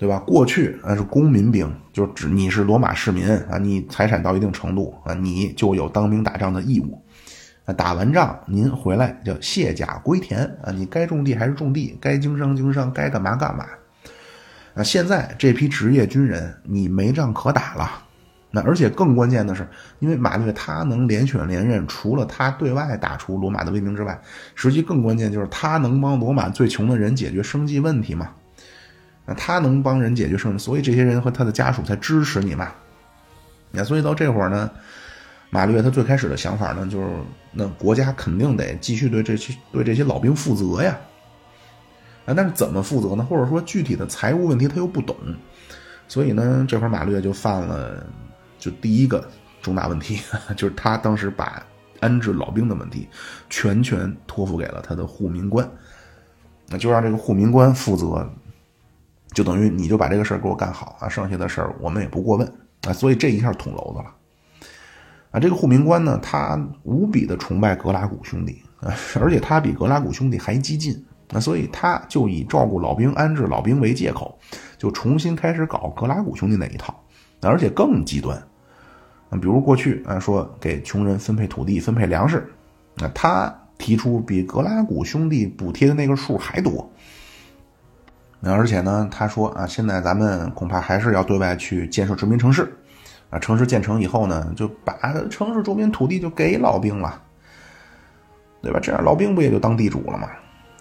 对吧？过去啊是公民兵，就指你是罗马市民啊，你财产到一定程度啊，你就有当兵打仗的义务。啊，打完仗您回来叫卸甲归田啊，你该种地还是种地，该经商经商，该干嘛干嘛。啊，现在这批职业军人你没仗可打了，那而且更关键的是，因为马略他能连选连任，除了他对外打出罗马的威名之外，实际更关键就是他能帮罗马最穷的人解决生计问题嘛。那他能帮人解决生，所以这些人和他的家属才支持你嘛。那所以到这会儿呢，马略他最开始的想法呢，就是那国家肯定得继续对这些对这些老兵负责呀。啊，但是怎么负责呢？或者说具体的财务问题他又不懂，所以呢，这会儿马略就犯了就第一个重大问题，就是他当时把安置老兵的问题全权托付给了他的护民官，那就让这个护民官负责，就等于你就把这个事儿给我干好啊，剩下的事儿我们也不过问啊，所以这一下捅娄子了啊！这个护民官呢，他无比的崇拜格拉古兄弟啊，而且他比格拉古兄弟还激进。那所以他就以照顾老兵、安置老兵为借口，就重新开始搞格拉古兄弟那一套，而且更极端。比如过去啊，说给穷人分配土地、分配粮食，那他提出比格拉古兄弟补贴的那个数还多。那而且呢，他说啊，现在咱们恐怕还是要对外去建设殖民城市，啊，城市建成以后呢，就把城市周边土地就给老兵了，对吧？这样老兵不也就当地主了吗？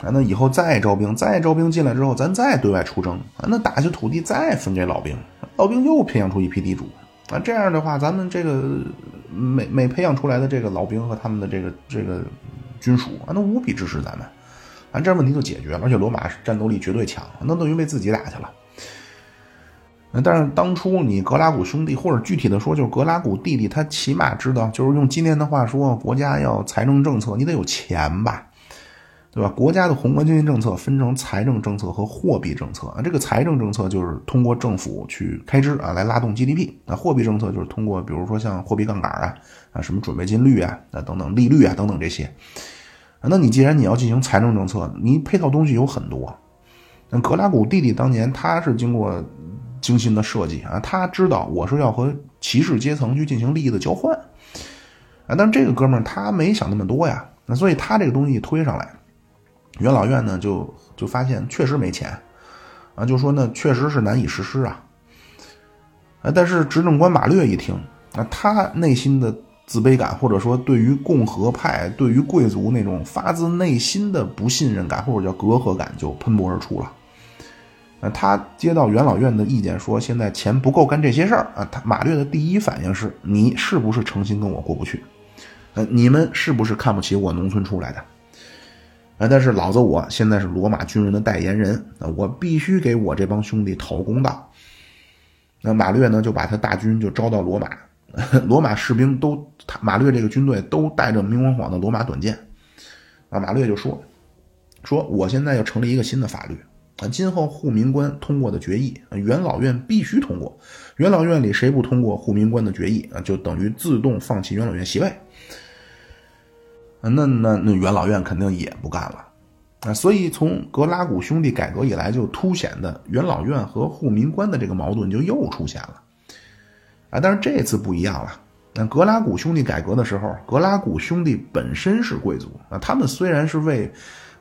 啊，那以后再招兵，再招兵进来之后，咱再对外出征啊，那打下土地再分给老兵，老兵又培养出一批地主啊，这样的话，咱们这个每每培养出来的这个老兵和他们的这个这个军属啊，那无比支持咱们，啊，这问题就解决了，而且罗马战斗力绝对强，那等于为自己打去了。但是当初你格拉古兄弟，或者具体的说，就是格拉古弟弟，他起码知道，就是用今天的话说，国家要财政政策，你得有钱吧。对吧？国家的宏观经济政策分成财政政策和货币政策啊。这个财政政策就是通过政府去开支啊，来拉动 GDP。那货币政策就是通过，比如说像货币杠杆啊，啊什么准备金率啊，啊等等利率啊等等这些。那你既然你要进行财政政策，你配套东西有很多。那格拉古弟弟当年他是经过精心的设计啊，他知道我是要和骑士阶层去进行利益的交换啊。但这个哥们儿他没想那么多呀，那所以他这个东西推上来。元老院呢，就就发现确实没钱，啊，就说呢，确实是难以实施啊，啊，但是执政官马略一听，啊，他内心的自卑感，或者说对于共和派、对于贵族那种发自内心的不信任感，或者叫隔阂感，就喷薄而出了。啊，他接到元老院的意见，说现在钱不够干这些事儿啊，他马略的第一反应是：你是不是诚心跟我过不去？呃，你们是不是看不起我农村出来的？啊！但是老子我现在是罗马军人的代言人啊，我必须给我这帮兄弟讨公道。那马略呢，就把他大军就招到罗马，罗马士兵都，马略这个军队都带着明晃晃的罗马短剑。啊，马略就说：“说我现在要成立一个新的法律啊，今后护民官通过的决议，元老院必须通过。元老院里谁不通过护民官的决议啊，就等于自动放弃元老院席位。”那那那元老院肯定也不干了，啊，所以从格拉古兄弟改革以来，就凸显的元老院和护民官的这个矛盾就又出现了，啊，但是这次不一样了。那格拉古兄弟改革的时候，格拉古兄弟本身是贵族啊，他们虽然是为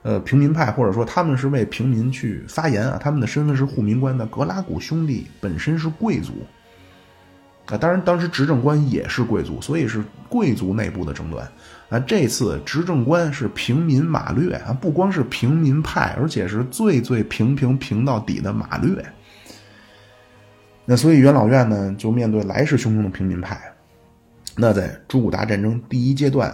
呃平民派，或者说他们是为平民去发言啊，他们的身份是护民官的。格拉古兄弟本身是贵族啊，当然当时执政官也是贵族，所以是贵族内部的争端。啊，这次执政官是平民马略啊，不光是平民派，而且是最最平平平到底的马略。那所以元老院呢，就面对来势汹汹的平民派。那在朱古达战争第一阶段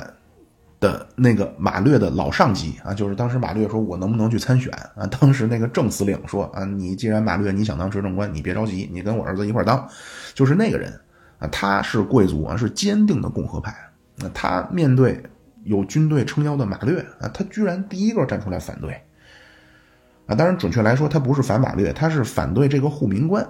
的那个马略的老上级啊，就是当时马略说：“我能不能去参选？”啊，当时那个正司令说：“啊，你既然马略你想当执政官，你别着急，你跟我儿子一块当。”就是那个人啊，他是贵族啊，是坚定的共和派。那他面对有军队撑腰的马略啊，他居然第一个站出来反对啊！当然，准确来说，他不是反马略，他是反对这个护民官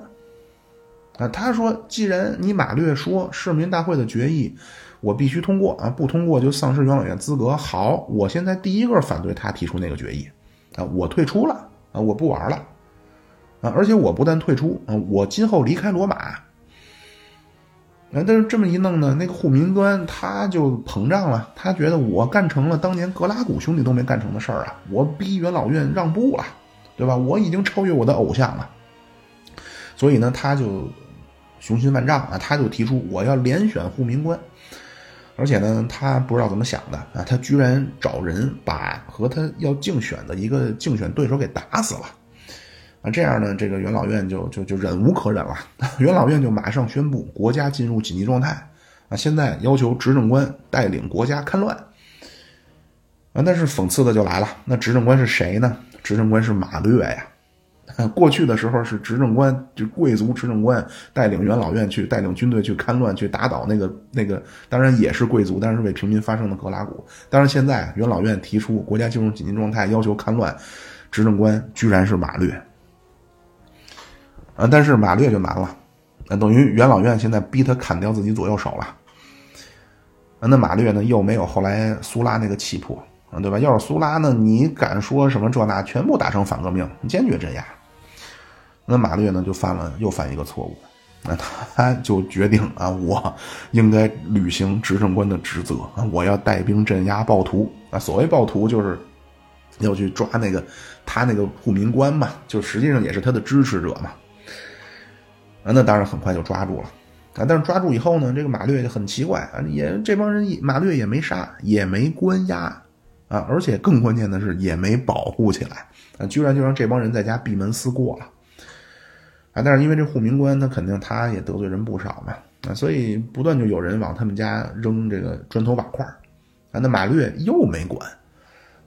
啊。他说：“既然你马略说市民大会的决议我必须通过啊，不通过就丧失元老院资格。好，我现在第一个反对他提出那个决议啊，我退出了啊，我不玩了啊！而且我不但退出啊，我今后离开罗马。”啊但是这么一弄呢，那个护民官他就膨胀了，他觉得我干成了当年格拉古兄弟都没干成的事儿啊，我逼元老院让步了，对吧？我已经超越我的偶像了，所以呢，他就雄心万丈啊，他就提出我要连选护民官，而且呢，他不知道怎么想的啊，他居然找人把和他要竞选的一个竞选对手给打死了，啊，这样呢，这个元老院就就就忍无可忍了，元老院就马上宣布国家进入紧急状态啊，现在要求执政官带领国家戡乱啊。但是讽刺的就来了，那执政官是谁呢？执政官是马略呀。过去的时候是执政官，就贵族执政官带领元老院去带领军队去戡乱，去打倒那个那个，当然也是贵族，但是为平民发声的格拉古。但是现在元老院提出国家进入紧急状态，要求戡乱，执政官居然是马略。啊，但是马略就难了，等于元老院现在逼他砍掉自己左右手了。那马略呢又没有后来苏拉那个气魄，对吧？要是苏拉呢，你敢说什么这那，全部打成反革命，坚决镇压。那马略呢就犯了又犯一个错误，那他 就决定啊，我应该履行执政官的职责，我要带兵镇压暴徒啊。所谓暴徒就是要去抓那个他那个护民官嘛，就实际上也是他的支持者嘛。啊，那当然很快就抓住了，啊，但是抓住以后呢，这个马略就很奇怪啊，也这帮人马略也没杀，也没关押，啊，而且更关键的是也没保护起来，啊，居然就让这帮人在家闭门思过了，啊，但是因为这护民官他肯定他也得罪人不少嘛，啊，所以不断就有人往他们家扔这个砖头瓦块啊，那马略又没管。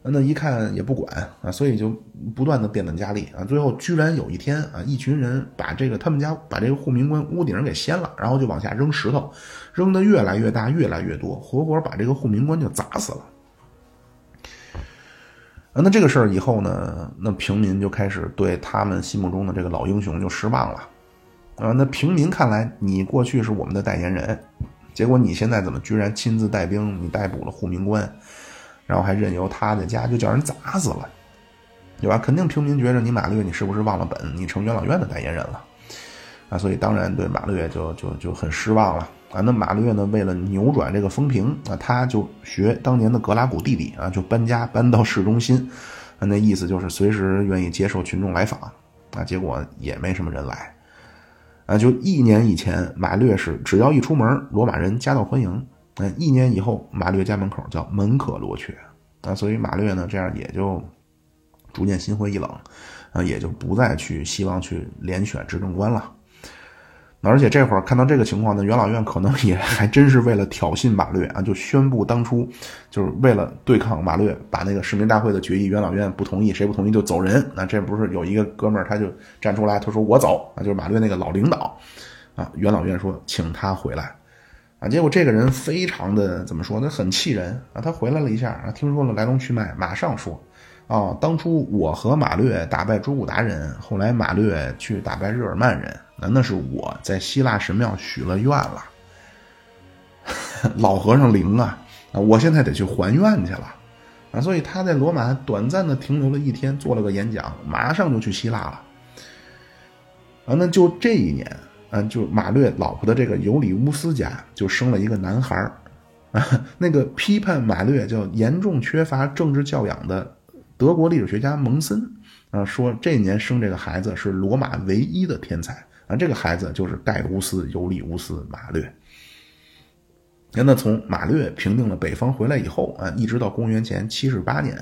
那一看也不管啊，所以就不断的变本加厉啊，最后居然有一天啊，一群人把这个他们家把这个护民官屋顶给掀了，然后就往下扔石头，扔的越来越大，越来越多，活活把这个护民官就砸死了。那这个事儿以后呢，那平民就开始对他们心目中的这个老英雄就失望了啊。那平民看来，你过去是我们的代言人，结果你现在怎么居然亲自带兵，你逮捕了护民官？然后还任由他的家就叫人砸死了，对吧？肯定平民觉着你马略，你是不是忘了本？你成元老院的代言人了啊！所以当然对马略就就就很失望了啊！那马略呢，为了扭转这个风评啊，他就学当年的格拉古弟弟啊，就搬家搬到市中心啊，那意思就是随时愿意接受群众来访啊。结果也没什么人来啊！就一年以前，马略是只要一出门，罗马人夹道欢迎。嗯，一年以后，马略家门口叫门可罗雀啊，所以马略呢，这样也就逐渐心灰意冷，啊，也就不再去希望去连选执政官了。而且这会儿看到这个情况呢，元老院可能也还真是为了挑衅马略啊，就宣布当初就是为了对抗马略，把那个市民大会的决议，元老院不同意，谁不同意就走人。那这不是有一个哥们儿他就站出来，他说我走啊，就是马略那个老领导啊，元老院说请他回来。啊，结果这个人非常的怎么说呢？很气人啊！他回来了一下啊，听说了来龙去脉，马上说：“啊，当初我和马略打败朱古达人，后来马略去打败日耳曼人，那那是我在希腊神庙许了愿了。老和尚灵啊！啊，我现在得去还愿去了啊！所以他在罗马短暂的停留了一天，做了个演讲，马上就去希腊了。啊，那就这一年。啊，就马略老婆的这个尤里乌斯家就生了一个男孩儿，啊，那个批判马略叫严重缺乏政治教养的德国历史学家蒙森啊，说这年生这个孩子是罗马唯一的天才啊，这个孩子就是盖乌斯尤里乌斯马略。那从马略平定了北方回来以后啊，一直到公元前七十八年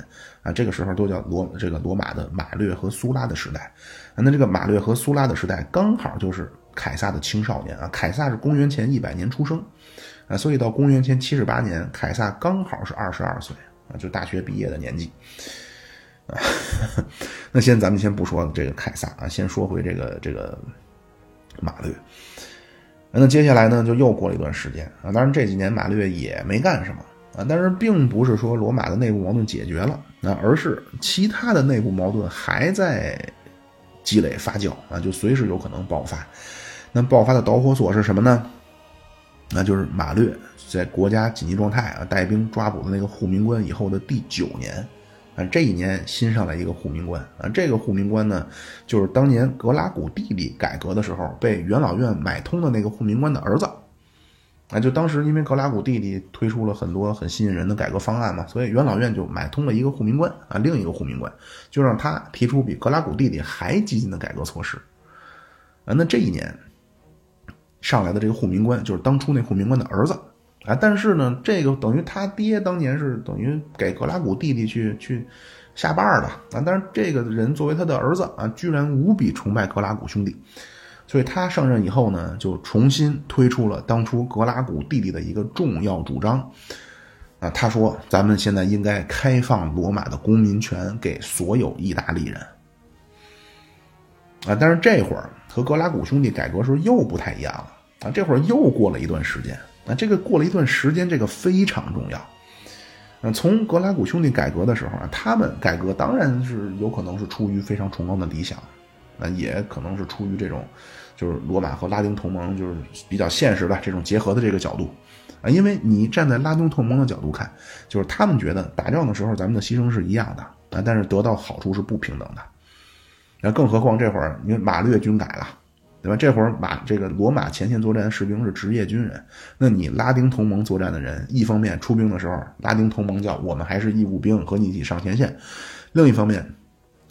啊，这个时候都叫罗这个罗马的马略和苏拉的时代。啊那这个马略和苏拉的时代刚好就是。凯撒的青少年啊，凯撒是公元前一百年出生，啊，所以到公元前七十八年，凯撒刚好是二十二岁啊，就大学毕业的年纪。啊，那先咱们先不说这个凯撒啊，先说回这个这个马略。那接下来呢，就又过了一段时间啊，当然这几年马略也没干什么啊，但是并不是说罗马的内部矛盾解决了啊，而是其他的内部矛盾还在积累发酵啊，就随时有可能爆发。那爆发的导火索是什么呢？那就是马略在国家紧急状态啊，带兵抓捕的那个护民官以后的第九年，啊，这一年新上来一个护民官啊，这个护民官呢，就是当年格拉古弟弟改革的时候被元老院买通的那个护民官的儿子，啊，就当时因为格拉古弟弟推出了很多很吸引人的改革方案嘛，所以元老院就买通了一个护民官啊，另一个护民官就让他提出比格拉古弟弟还激进的改革措施，啊，那这一年。上来的这个护民官就是当初那护民官的儿子，啊，但是呢，这个等于他爹当年是等于给格拉古弟弟去去，下绊的啊。但是这个人作为他的儿子啊，居然无比崇拜格拉古兄弟，所以他上任以后呢，就重新推出了当初格拉古弟弟的一个重要主张啊。他说：“咱们现在应该开放罗马的公民权给所有意大利人。”啊，但是这会儿和格拉古兄弟改革时候又不太一样了啊！这会儿又过了一段时间啊，这个过了一段时间，这个非常重要。嗯，从格拉古兄弟改革的时候啊，他们改革当然是有可能是出于非常崇高的理想，那也可能是出于这种就是罗马和拉丁同盟就是比较现实的这种结合的这个角度啊，因为你站在拉丁同盟的角度看，就是他们觉得打仗的时候咱们的牺牲是一样的啊，但是得到好处是不平等的。那更何况这会儿，因为马略军改了，对吧？这会儿马这个罗马前线作战的士兵是职业军人，那你拉丁同盟作战的人，一方面出兵的时候，拉丁同盟叫我们还是义务兵，和你一起上前线；另一方面，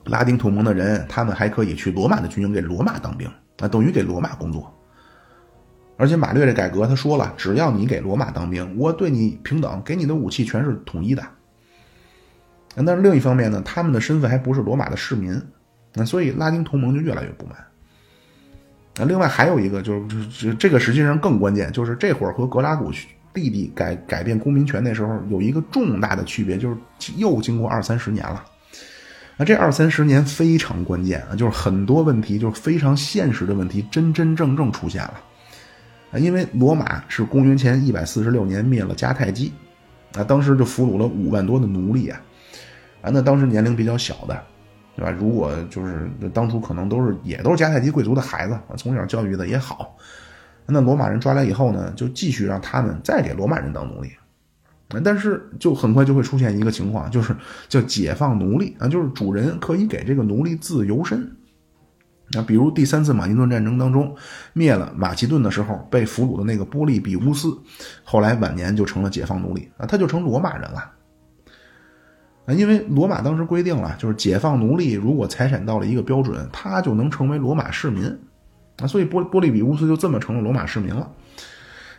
拉丁同盟的人，他们还可以去罗马的军营给罗马当兵，那等于给罗马工作。而且马略这改革，他说了，只要你给罗马当兵，我对你平等，给你的武器全是统一的。那另一方面呢，他们的身份还不是罗马的市民。那所以拉丁同盟就越来越不满。那另外还有一个就是，这这个实际上更关键，就是这会儿和格拉古弟弟改改变公民权那时候有一个重大的区别，就是又经过二三十年了。那这二三十年非常关键啊，就是很多问题，就是非常现实的问题，真真正正出现了。啊，因为罗马是公元前一百四十六年灭了迦太基，啊，当时就俘虏了五万多的奴隶啊，啊，那当时年龄比较小的。对吧？如果就是当初可能都是也都是迦太基贵族的孩子，从小教育的也好，那罗马人抓来以后呢，就继续让他们再给罗马人当奴隶，但是就很快就会出现一个情况，就是叫解放奴隶啊，就是主人可以给这个奴隶自由身。那比如第三次马其顿战争当中灭了马其顿的时候，被俘虏的那个波利比乌斯，后来晚年就成了解放奴隶啊，他就成罗马人了。啊，因为罗马当时规定了，就是解放奴隶，如果财产到了一个标准，他就能成为罗马市民，啊，所以波波利比乌斯就这么成了罗马市民了。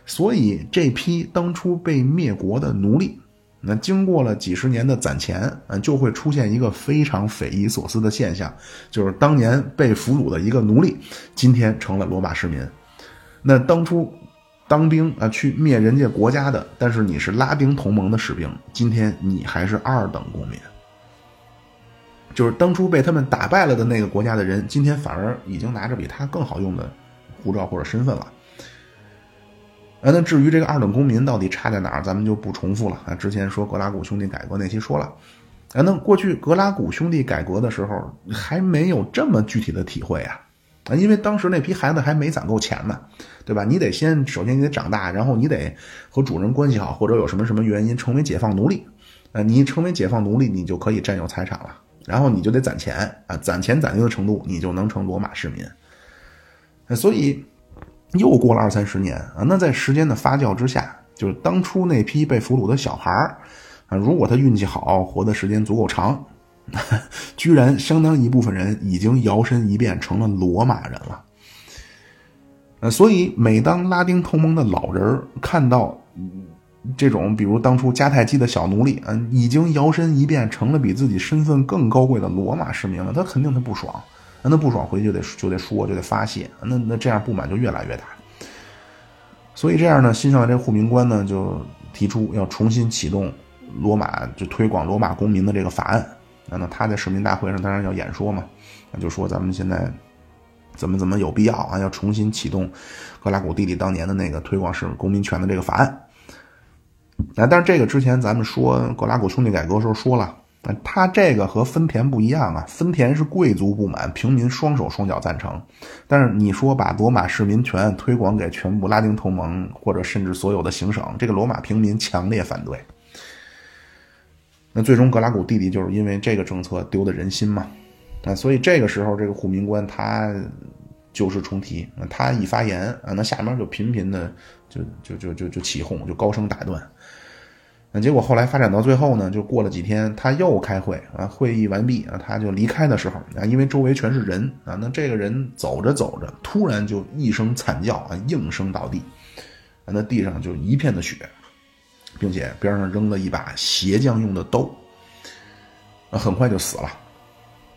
所以这批当初被灭国的奴隶，那经过了几十年的攒钱，啊，就会出现一个非常匪夷所思的现象，就是当年被俘虏的一个奴隶，今天成了罗马市民。那当初。当兵啊，去灭人家国家的，但是你是拉丁同盟的士兵，今天你还是二等公民。就是当初被他们打败了的那个国家的人，今天反而已经拿着比他更好用的护照或者身份了。啊，那至于这个二等公民到底差在哪儿，咱们就不重复了啊。之前说格拉古兄弟改革那期说了，啊，那过去格拉古兄弟改革的时候还没有这么具体的体会啊。啊，因为当时那批孩子还没攒够钱呢，对吧？你得先，首先你得长大，然后你得和主人关系好，或者有什么什么原因成为解放奴隶。呃，你成为解放奴隶，你就可以占有财产了，然后你就得攒钱啊，攒钱攒一个程度，你就能成罗马市民。所以又过了二三十年啊，那在时间的发酵之下，就是当初那批被俘虏的小孩啊，如果他运气好，活的时间足够长。居然相当一部分人已经摇身一变成了罗马人了，呃，所以每当拉丁同盟的老人看到这种，比如当初迦太基的小奴隶，嗯，已经摇身一变成了比自己身份更高贵的罗马市民了，他肯定他不爽，那不爽回去就得就得说就得发泄，那那这样不满就越来越大。所以这样呢，新上来这护民官呢就提出要重新启动罗马就推广罗马公民的这个法案。那那他在市民大会上当然要演说嘛，那就说咱们现在怎么怎么有必要啊，要重新启动格拉古弟弟当年的那个推广市公民权的这个法案。那但是这个之前咱们说格拉古兄弟改革时候说了，他这个和分田不一样啊，分田是贵族不满，平民双手双脚赞成，但是你说把罗马市民权推广给全部拉丁同盟或者甚至所有的行省，这个罗马平民强烈反对。那最终格拉古弟弟就是因为这个政策丢的人心嘛，啊，所以这个时候这个护民官他旧事重提，他一发言啊，那下面就频频的就就就就就起哄，就高声打断。那结果后来发展到最后呢，就过了几天，他又开会啊，会议完毕啊，他就离开的时候啊，因为周围全是人啊，那这个人走着走着，突然就一声惨叫啊，应声倒地，那地上就一片的血。并且边上扔了一把鞋匠用的刀，很快就死了。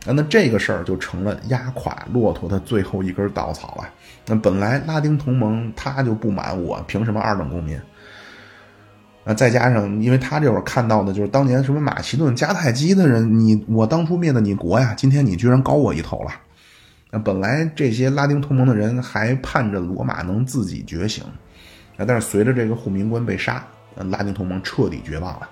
啊，那这个事儿就成了压垮骆驼的最后一根稻草了。那本来拉丁同盟他就不满我，凭什么二等公民？啊，再加上因为他这会儿看到的就是当年什么马其顿、迦太基的人，你我当初灭的你国呀，今天你居然高我一头了。那本来这些拉丁同盟的人还盼着罗马能自己觉醒，啊，但是随着这个护民官被杀，拉丁同盟彻底绝望了。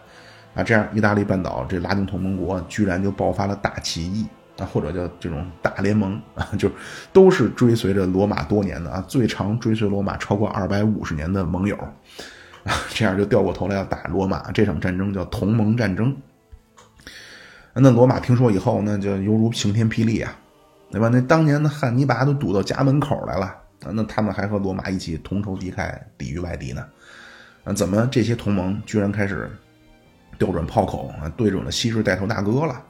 啊，这样意大利半岛这拉丁同盟国居然就爆发了大起义。啊，或者叫这种大联盟啊，就都是追随着罗马多年的啊，最长追随罗马超过二百五十年的盟友，啊，这样就掉过头来要打罗马，这场战争叫同盟战争。那罗马听说以后，那就犹如晴天霹雳啊，对吧？那当年的汉尼拔都堵到家门口来了啊，那他们还和罗马一起同仇敌忾，抵御外敌呢。啊，怎么这些同盟居然开始调转炮口啊，对准了昔日带头大哥了？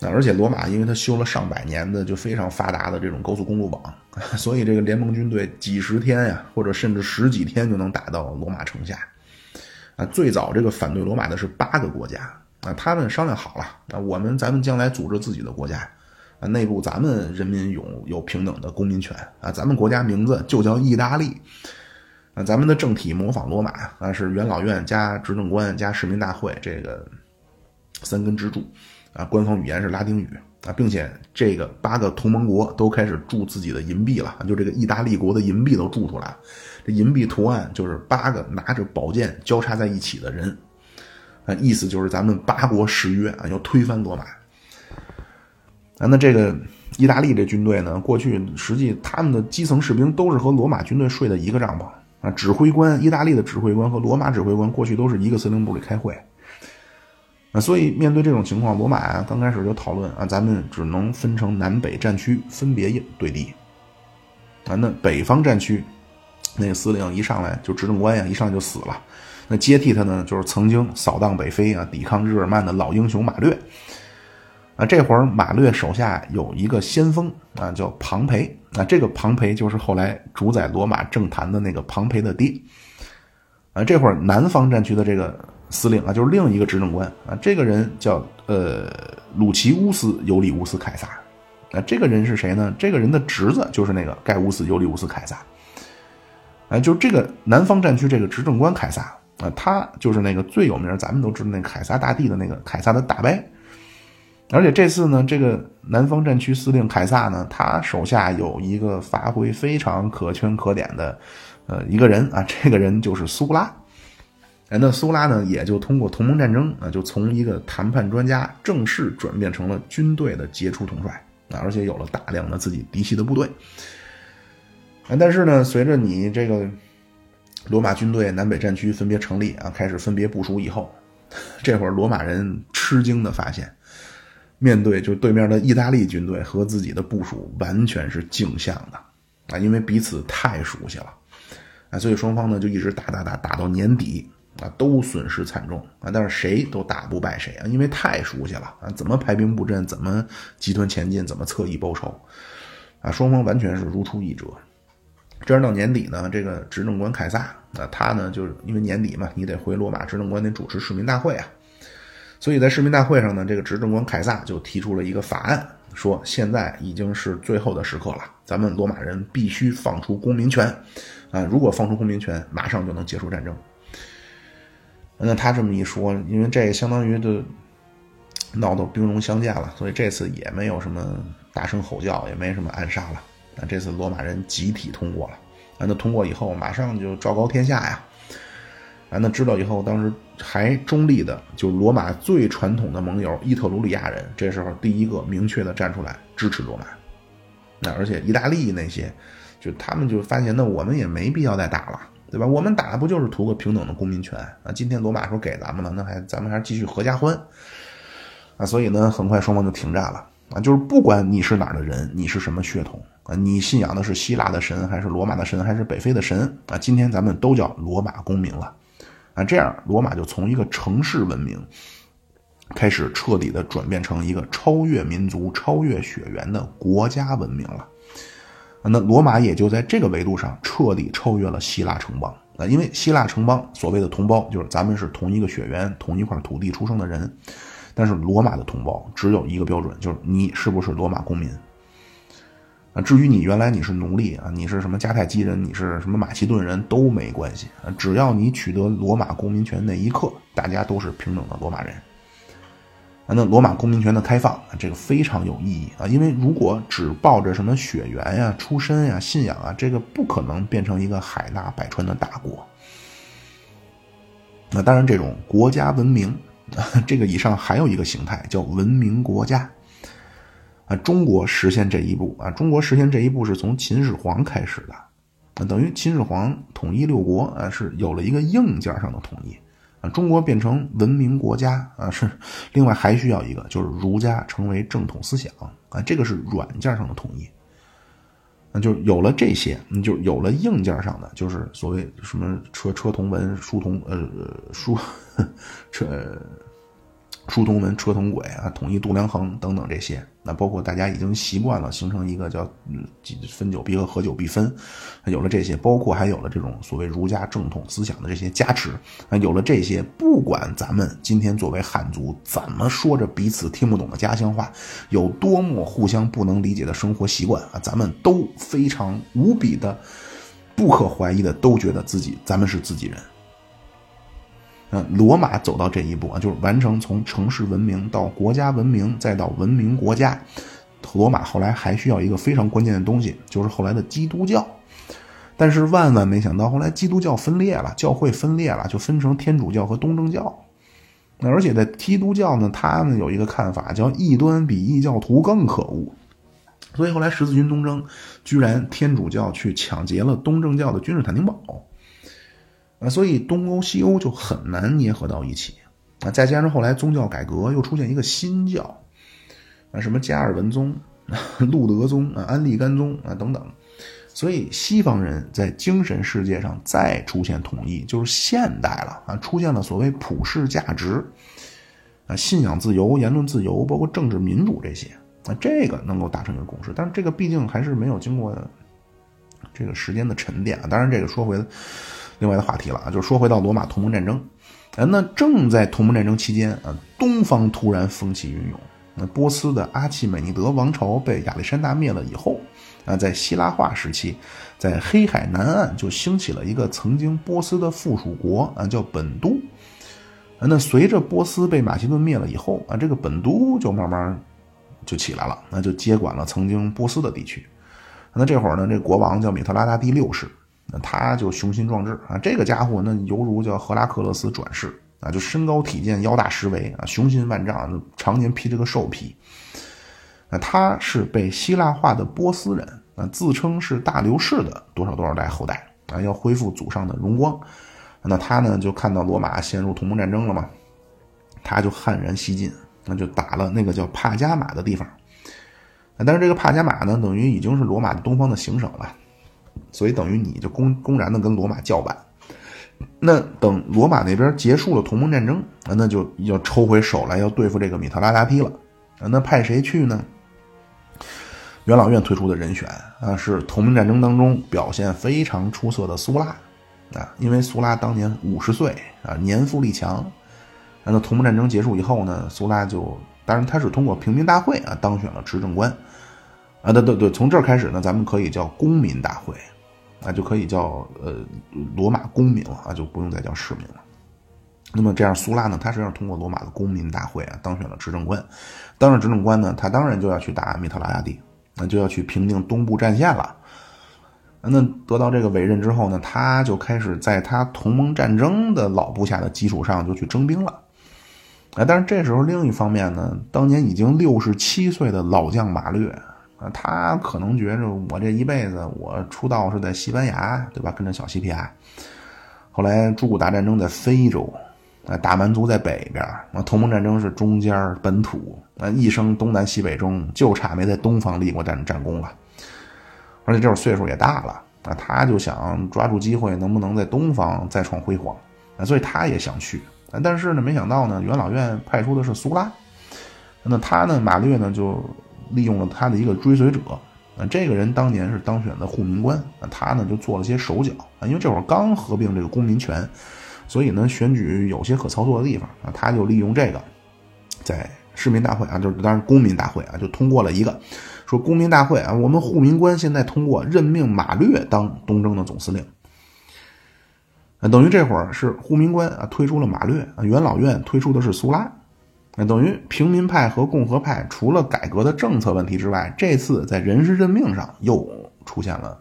那而且罗马因为它修了上百年的就非常发达的这种高速公路网，所以这个联盟军队几十天呀，或者甚至十几天就能打到罗马城下。啊，最早这个反对罗马的是八个国家啊，他们商量好了啊，我们咱们将来组织自己的国家啊，内部咱们人民有有平等的公民权啊，咱们国家名字就叫意大利啊，咱们的政体模仿罗马啊，是元老院加执政官加市民大会这个三根支柱。啊，官方语言是拉丁语啊，并且这个八个同盟国都开始铸自己的银币了，就这个意大利国的银币都铸出来。这银币图案就是八个拿着宝剑交叉在一起的人，啊，意思就是咱们八国誓约啊，要推翻罗马。啊，那这个意大利这军队呢，过去实际他们的基层士兵都是和罗马军队睡的一个帐篷啊，指挥官意大利的指挥官和罗马指挥官过去都是一个司令部里开会。啊，所以面对这种情况，罗马啊刚开始就讨论啊，咱们只能分成南北战区，分别应对敌。啊，那北方战区那个司令一上来就执政官呀，一上来就死了。那接替他呢，就是曾经扫荡北非啊，抵抗日耳曼的老英雄马略。啊，这会儿马略手下有一个先锋啊，叫庞培。啊，这个庞培就是后来主宰罗马政坛的那个庞培的爹。啊，这会儿南方战区的这个。司令啊，就是另一个执政官。啊，这个人叫呃鲁奇乌斯·尤里乌斯·凯撒，啊，这个人是谁呢？这个人的侄子就是那个盖乌斯·尤里乌斯·凯撒，啊，就这个南方战区这个执政官凯撒。啊，他就是那个最有名，咱们都知道那个凯撒大帝的那个凯撒的大伯，而且这次呢，这个南方战区司令凯撒呢，他手下有一个发挥非常可圈可点的呃一个人。啊，这个人就是苏拉。那苏拉呢，也就通过同盟战争啊，就从一个谈判专家正式转变成了军队的杰出统帅啊，而且有了大量的自己嫡系的部队。啊，但是呢，随着你这个罗马军队南北战区分别成立啊，开始分别部署以后，这会儿罗马人吃惊的发现，面对就对面的意大利军队和自己的部署完全是镜像的啊，因为彼此太熟悉了啊，所以双方呢就一直打打打打到年底。啊，都损失惨重啊！但是谁都打不败谁啊，因为太熟悉了啊！怎么排兵布阵，怎么集团前进，怎么侧翼报仇，啊，双方完全是如出一辙。这样到年底呢，这个执政官凯撒啊，他呢就是因为年底嘛，你得回罗马执政官得主持市民大会啊，所以在市民大会上呢，这个执政官凯撒就提出了一个法案，说现在已经是最后的时刻了，咱们罗马人必须放出公民权啊！如果放出公民权，马上就能结束战争。那他这么一说，因为这相当于就闹到兵戎相见了，所以这次也没有什么大声吼叫，也没什么暗杀了。啊，这次罗马人集体通过了。那通过以后，马上就昭告天下呀。啊，那知道以后，当时还中立的，就罗马最传统的盟友伊特鲁里亚人，这时候第一个明确的站出来支持罗马。那而且意大利那些，就他们就发现，那我们也没必要再打了。对吧？我们打的不就是图个平等的公民权啊？今天罗马说给咱们了，那还咱们还是继续合家欢啊！所以呢，很快双方就停战了啊！就是不管你是哪儿的人，你是什么血统啊，你信仰的是希腊的神，还是罗马的神，还是北非的神啊？今天咱们都叫罗马公民了啊！这样，罗马就从一个城市文明开始彻底的转变成一个超越民族、超越血缘的国家文明了。那罗马也就在这个维度上彻底超越了希腊城邦啊！因为希腊城邦所谓的同胞，就是咱们是同一个血缘、同一块土地出生的人，但是罗马的同胞只有一个标准，就是你是不是罗马公民。啊，至于你原来你是奴隶啊，你是什么迦太基人，你是什么马其顿人都没关系啊，只要你取得罗马公民权那一刻，大家都是平等的罗马人。那罗马公民权的开放，这个非常有意义啊，因为如果只抱着什么血缘呀、出身呀、信仰啊，这个不可能变成一个海纳百川的大国。那当然，这种国家文明，这个以上还有一个形态叫文明国家。啊，中国实现这一步啊，中国实现这一步是从秦始皇开始的，啊，等于秦始皇统一六国啊，是有了一个硬件上的统一啊，中国变成文明国家啊，是另外还需要一个，就是儒家成为正统思想啊，这个是软件上的统一，那就有了这些，你就有了硬件上的，就是所谓什么车车同文，书同呃书 车。书同文，车同轨啊，统一度量衡等等这些，包括大家已经习惯了形成一个叫嗯分久必合，合久必分，有了这些，包括还有了这种所谓儒家正统思想的这些加持啊，有了这些，不管咱们今天作为汉族怎么说着彼此听不懂的家乡话，有多么互相不能理解的生活习惯啊，咱们都非常无比的不可怀疑的都觉得自己咱们是自己人。嗯，罗马走到这一步啊，就是完成从城市文明到国家文明，再到文明国家。罗马后来还需要一个非常关键的东西，就是后来的基督教。但是万万没想到，后来基督教分裂了，教会分裂了，就分成天主教和东正教。那而且在基督教呢，他们有一个看法，叫异端比异教徒更可恶。所以后来十字军东征，居然天主教去抢劫了东正教的君士坦丁堡。啊，所以东欧西欧就很难捏合到一起啊！再加上后来宗教改革，又出现一个新教啊，什么加尔文宗、路德宗啊、安利甘宗啊等等，所以西方人在精神世界上再出现统一，就是现代了啊，出现了所谓普世价值啊，信仰自由、言论自由，包括政治民主这些啊，这个能够达成一个共识。但是这个毕竟还是没有经过这个时间的沉淀啊。当然，这个说回来。另外的话题了啊，就是说回到罗马同盟战争，呃，那正在同盟战争期间啊，东方突然风起云涌。那波斯的阿契美尼德王朝被亚历山大灭了以后，啊，在希腊化时期，在黑海南岸就兴起了一个曾经波斯的附属国啊，叫本都。那随着波斯被马其顿灭了以后啊，这个本都就慢慢就起来了，那就接管了曾经波斯的地区。那这会儿呢，这国王叫米特拉达第六世。那他就雄心壮志啊，这个家伙那犹如叫赫拉克勒斯转世啊，就身高体健、腰大十围啊，雄心万丈，常年披着个兽皮。那他是被希腊化的波斯人啊，自称是大流士的多少多少代后代啊，要恢复祖上的荣光。那他呢就看到罗马陷入同盟战争了嘛，他就悍然西进，那就打了那个叫帕加马的地方。但是这个帕加马呢，等于已经是罗马的东方的行省了。所以等于你就公公然的跟罗马叫板，那等罗马那边结束了同盟战争啊，那就要抽回手来要对付这个米特拉达梯了，那派谁去呢？元老院推出的人选啊，是同盟战争当中表现非常出色的苏拉啊，因为苏拉当年五十岁啊，年富力强，那同盟战争结束以后呢，苏拉就当然他是通过平民大会啊当选了执政官。啊，对对对，从这儿开始呢，咱们可以叫公民大会，啊，就可以叫呃罗马公民了啊，就不用再叫市民了。那么这样，苏拉呢，他实际上通过罗马的公民大会啊，当选了执政官。当上执政官呢，他当然就要去打米特拉亚蒂，那就要去平定东部战线了。那得到这个委任之后呢，他就开始在他同盟战争的老部下的基础上就去征兵了。啊，但是这时候另一方面呢，当年已经六十七岁的老将马略。啊，他可能觉着我这一辈子，我出道是在西班牙，对吧？跟着小西皮亚。后来朱古达战争在非洲，啊，大蛮族在北边，啊，同盟战争是中间本土，啊，一生东南西北中，就差没在东方立过战战功了。而且这会儿岁数也大了，啊，他就想抓住机会，能不能在东方再创辉煌？啊，所以他也想去，啊，但是呢，没想到呢，元老院派出的是苏拉，那他呢，马略呢就。利用了他的一个追随者，啊，这个人当年是当选的护民官，啊，他呢就做了些手脚，啊，因为这会儿刚合并这个公民权，所以呢选举有些可操作的地方，啊，他就利用这个，在市民大会啊，就是当然公民大会啊，就通过了一个说公民大会啊，我们护民官现在通过任命马略当东征的总司令。啊，等于这会儿是护民官啊推出了马略，啊元老院推出的是苏拉。那等于平民派和共和派除了改革的政策问题之外，这次在人事任命上又出现了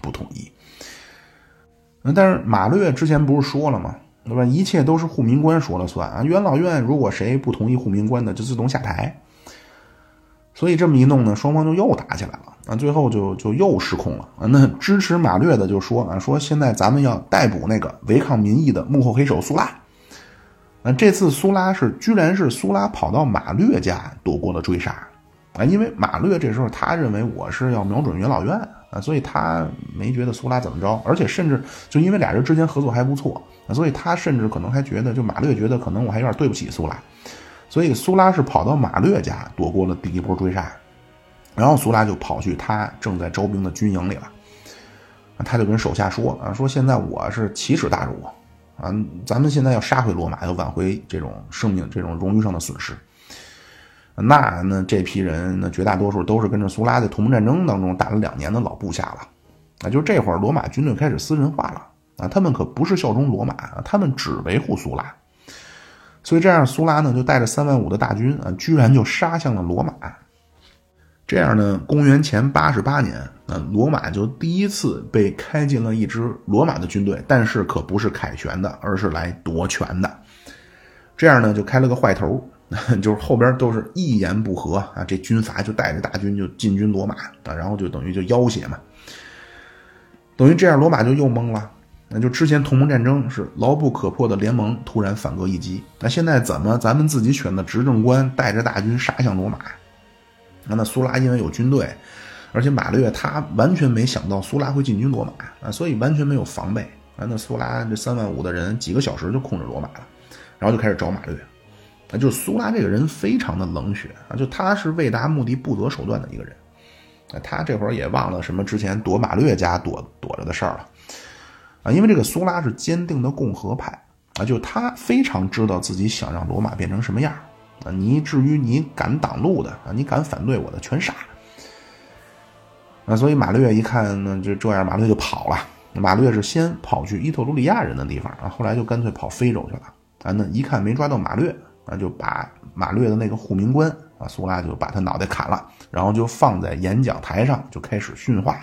不统一。那但是马略之前不是说了吗？对吧？一切都是护民官说了算啊！元老院如果谁不同意护民官的，就自动下台。所以这么一弄呢，双方就又打起来了啊！最后就就又失控了啊！那支持马略的就说啊，说现在咱们要逮捕那个违抗民意的幕后黑手苏拉。那这次苏拉是居然是苏拉跑到马略家躲过了追杀啊！因为马略这时候他认为我是要瞄准元老院啊，所以他没觉得苏拉怎么着，而且甚至就因为俩人之间合作还不错啊，所以他甚至可能还觉得，就马略觉得可能我还有点对不起苏拉。所以苏拉是跑到马略家躲过了第一波追杀，然后苏拉就跑去他正在招兵的军营里了，他就跟手下说啊，说现在我是奇耻大辱啊，咱们现在要杀回罗马，要挽回这种生命、这种荣誉上的损失。那那这批人，那绝大多数都是跟着苏拉在同盟战争当中打了两年的老部下了，啊，就是这会儿罗马军队开始私人化了啊，他们可不是效忠罗马他们只维护苏拉。所以这样，苏拉呢就带着三万五的大军啊，居然就杀向了罗马。这样呢，公元前八十八年啊，罗马就第一次被开进了一支罗马的军队，但是可不是凯旋的，而是来夺权的。这样呢，就开了个坏头，就是后边都是一言不合啊，这军阀就带着大军就进军罗马啊，然后就等于就要挟嘛，等于这样，罗马就又懵了。那就之前同盟战争是牢不可破的联盟，突然反戈一击。那现在怎么咱们自己选的执政官带着大军杀向罗马？那那苏拉因为有军队，而且马略他完全没想到苏拉会进军罗马啊，所以完全没有防备啊。那苏拉这三万五的人几个小时就控制罗马了，然后就开始找马略。啊，就是苏拉这个人非常的冷血啊，就他是为达目的不择手段的一个人。啊，他这会儿也忘了什么之前躲马略家躲躲着的事儿了。啊，因为这个苏拉是坚定的共和派啊，就他非常知道自己想让罗马变成什么样啊。你至于你敢挡路的啊，你敢反对我的，全杀。啊，所以马略一看呢，就这样，马略就跑了。马略是先跑去伊特鲁里亚人的地方啊，后来就干脆跑非洲去了啊。那一看没抓到马略啊，就把马略的那个护民官啊，苏拉就把他脑袋砍了，然后就放在演讲台上就开始训话。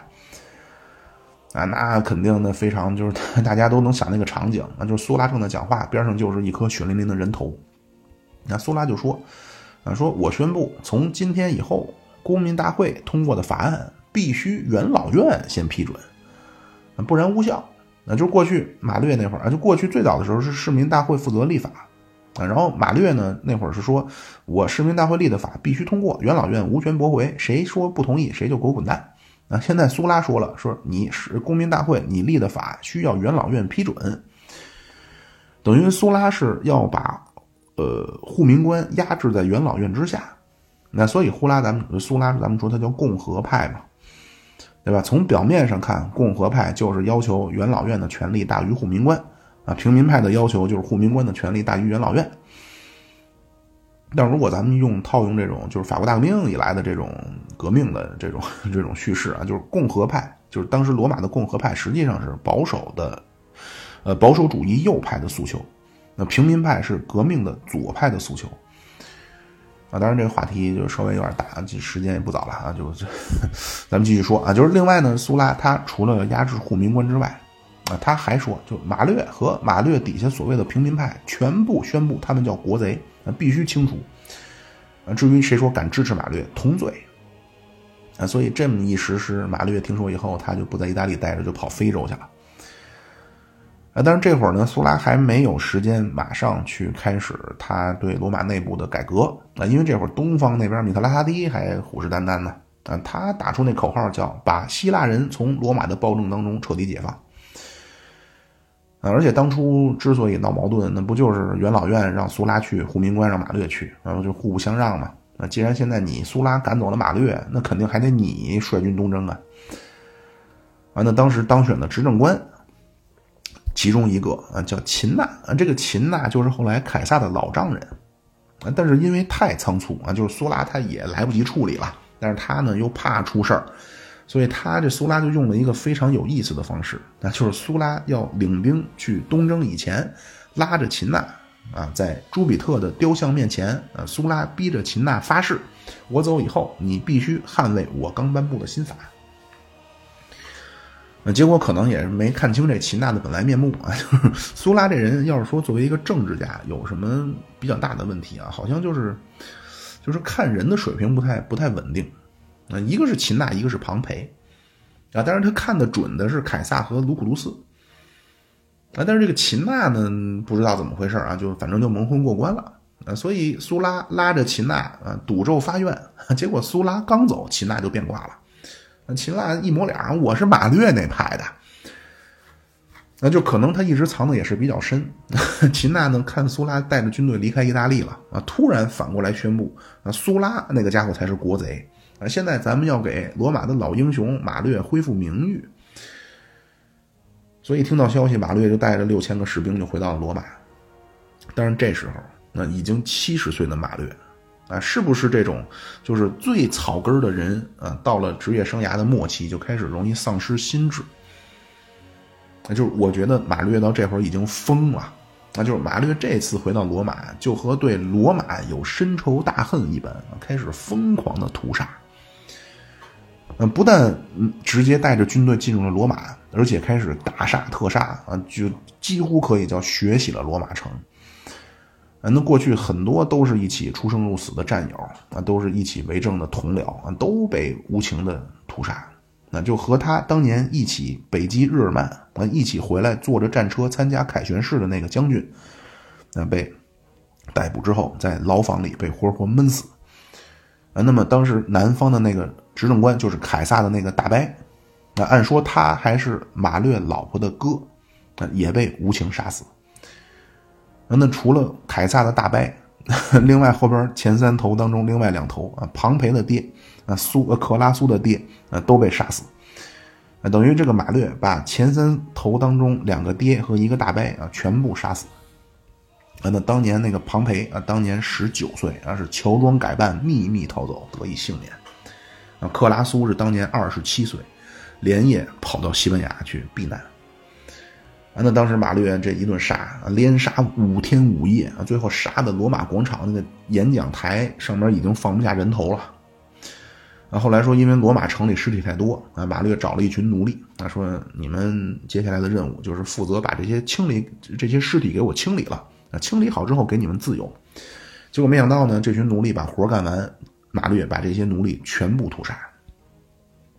啊，那肯定的，非常就是 大家都能想那个场景，那就是苏拉正在讲话，边上就是一颗血淋淋的人头。那苏拉就说：“啊，说我宣布，从今天以后，公民大会通过的法案必须元老院先批准，不然无效。那就过去马略那会儿啊，就过去最早的时候是市民大会负责立法啊，然后马略呢那会儿是说我市民大会立的法必须通过，元老院无权驳回，谁说不同意谁就给我滚蛋。”啊，现在苏拉说了，说你是公民大会，你立的法需要元老院批准，等于苏拉是要把呃护民官压制在元老院之下。那所以呼拉咱们苏拉咱们说他叫共和派嘛，对吧？从表面上看，共和派就是要求元老院的权力大于护民官啊，平民派的要求就是护民官的权力大于元老院。但如果咱们用套用这种就是法国大革命以来的这种革命的这种这种叙事啊，就是共和派，就是当时罗马的共和派实际上是保守的，呃保守主义右派的诉求，那平民派是革命的左派的诉求，啊，当然这个话题就稍微有点大，时间也不早了啊，就咱们继续说啊，就是另外呢，苏拉他除了压制护民官之外，啊，他还说，就马略和马略底下所谓的平民派全部宣布他们叫国贼。那必须清除，啊，至于谁说敢支持马略，同罪，啊，所以这么一实施，马略听说以后，他就不在意大利待着，就跑非洲去了，啊，但是这会儿呢，苏拉还没有时间马上去开始他对罗马内部的改革，啊，因为这会儿东方那边米特拉哈迪还虎视眈眈呢，啊，他打出那口号叫把希腊人从罗马的暴政当中彻底解放。啊，而且当初之所以闹矛盾，那不就是元老院让苏拉去，护民官让马略去，然后就互不相让嘛。那既然现在你苏拉赶走了马略，那肯定还得你率军东征啊。完，那当时当选的执政官，其中一个啊叫秦娜啊，这个秦娜就是后来凯撒的老丈人啊但是因为太仓促啊，就是苏拉他也来不及处理了，但是他呢又怕出事儿，所以他这苏拉就用了一个非常有意思的方式，那就是苏拉要领兵去东征以前，拉着秦娜啊，在朱比特的雕像面前，啊，苏拉逼着秦娜发誓，我走以后你必须捍卫我刚颁布的新法。那结果可能也是没看清这秦娜的本来面目啊！就是苏拉这人，要是说作为一个政治家有什么比较大的问题啊，好像就是就是看人的水平不太不太稳定。啊，一个是秦娜，一个是庞培啊，但是他看的准的是凯撒和卢库卢斯啊，但是这个秦娜呢，不知道怎么回事啊，就反正就蒙混过关了啊，所以苏拉拉着秦娜啊赌咒发愿，结果苏拉刚走，秦娜就变卦了。秦娜一抹脸我是马略那派的，那就可能他一直藏的也是比较深。秦娜呢，看苏拉带着军队离开意大利了啊，突然反过来宣布啊，苏拉那个家伙才是国贼啊！现在咱们要给罗马的老英雄马略恢复名誉，所以听到消息，马略就带着六千个士兵就回到了罗马。但是这时候，那已经七十岁的马略。啊，是不是这种就是最草根的人啊？到了职业生涯的末期，就开始容易丧失心智。那就是我觉得马略到这会儿已经疯了。那就是马略这次回到罗马，就和对罗马有深仇大恨一般，开始疯狂的屠杀。嗯，不但直接带着军队进入了罗马，而且开始大杀特杀啊，就几乎可以叫血洗了罗马城。啊那过去很多都是一起出生入死的战友啊，都是一起为政的同僚啊，都被无情的屠杀。那就和他当年一起北击日耳曼啊，一起回来坐着战车参加凯旋式的那个将军，那被逮捕之后，在牢房里被活活闷死。啊，那么当时南方的那个执政官就是凯撒的那个大伯，那按说他还是马略老婆的哥，啊，也被无情杀死。那除了凯撒的大伯，另外后边前三头当中，另外两头啊，庞培的爹啊，苏呃克拉苏的爹啊，都被杀死。啊，等于这个马略把前三头当中两个爹和一个大伯啊，全部杀死。啊，那当年那个庞培啊，当年十九岁啊，是乔装改扮，秘密逃走，得以幸免。啊，克拉苏是当年二十七岁，连夜跑到西班牙去避难。啊，那当时马略这一顿杀，连杀五天五夜啊，最后杀的罗马广场那个演讲台上面已经放不下人头了。啊，后来说因为罗马城里尸体太多啊，马略找了一群奴隶他，说你们接下来的任务就是负责把这些清理这些尸体给我清理了啊，清理好之后给你们自由。结果没想到呢，这群奴隶把活干完，马略把这些奴隶全部屠杀。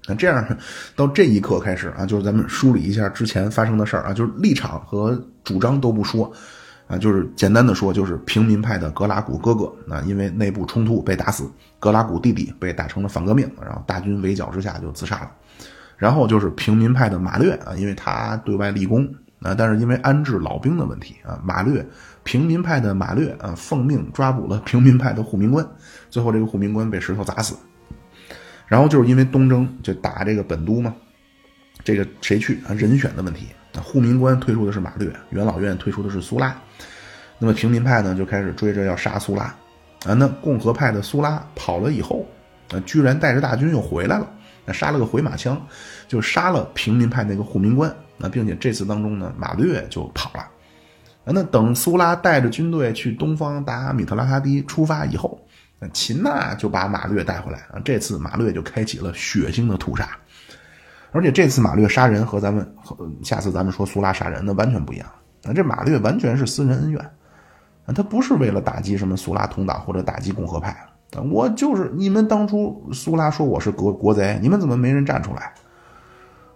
那这样，到这一刻开始啊，就是咱们梳理一下之前发生的事儿啊，就是立场和主张都不说，啊，就是简单的说，就是平民派的格拉古哥哥啊，因为内部冲突被打死，格拉古弟弟被打成了反革命，然后大军围剿之下就自杀了。然后就是平民派的马略啊，因为他对外立功啊，但是因为安置老兵的问题啊，马略平民派的马略啊，奉命抓捕了平民派的护民官，最后这个护民官被石头砸死。然后就是因为东征就打这个本都嘛，这个谁去啊？人选的问题啊。护民官推出的是马略，元老院推出的是苏拉，那么平民派呢就开始追着要杀苏拉啊。那共和派的苏拉跑了以后啊，居然带着大军又回来了，那杀了个回马枪，就杀了平民派那个护民官。那并且这次当中呢，马略就跑了啊。那等苏拉带着军队去东方打米特拉哈迪出发以后。那秦娜就把马略带回来啊，这次马略就开启了血腥的屠杀，而且这次马略杀人和咱们和下次咱们说苏拉杀人那完全不一样啊，这马略完全是私人恩怨啊，他不是为了打击什么苏拉同党或者打击共和派，我就是你们当初苏拉说我是国国贼，你们怎么没人站出来？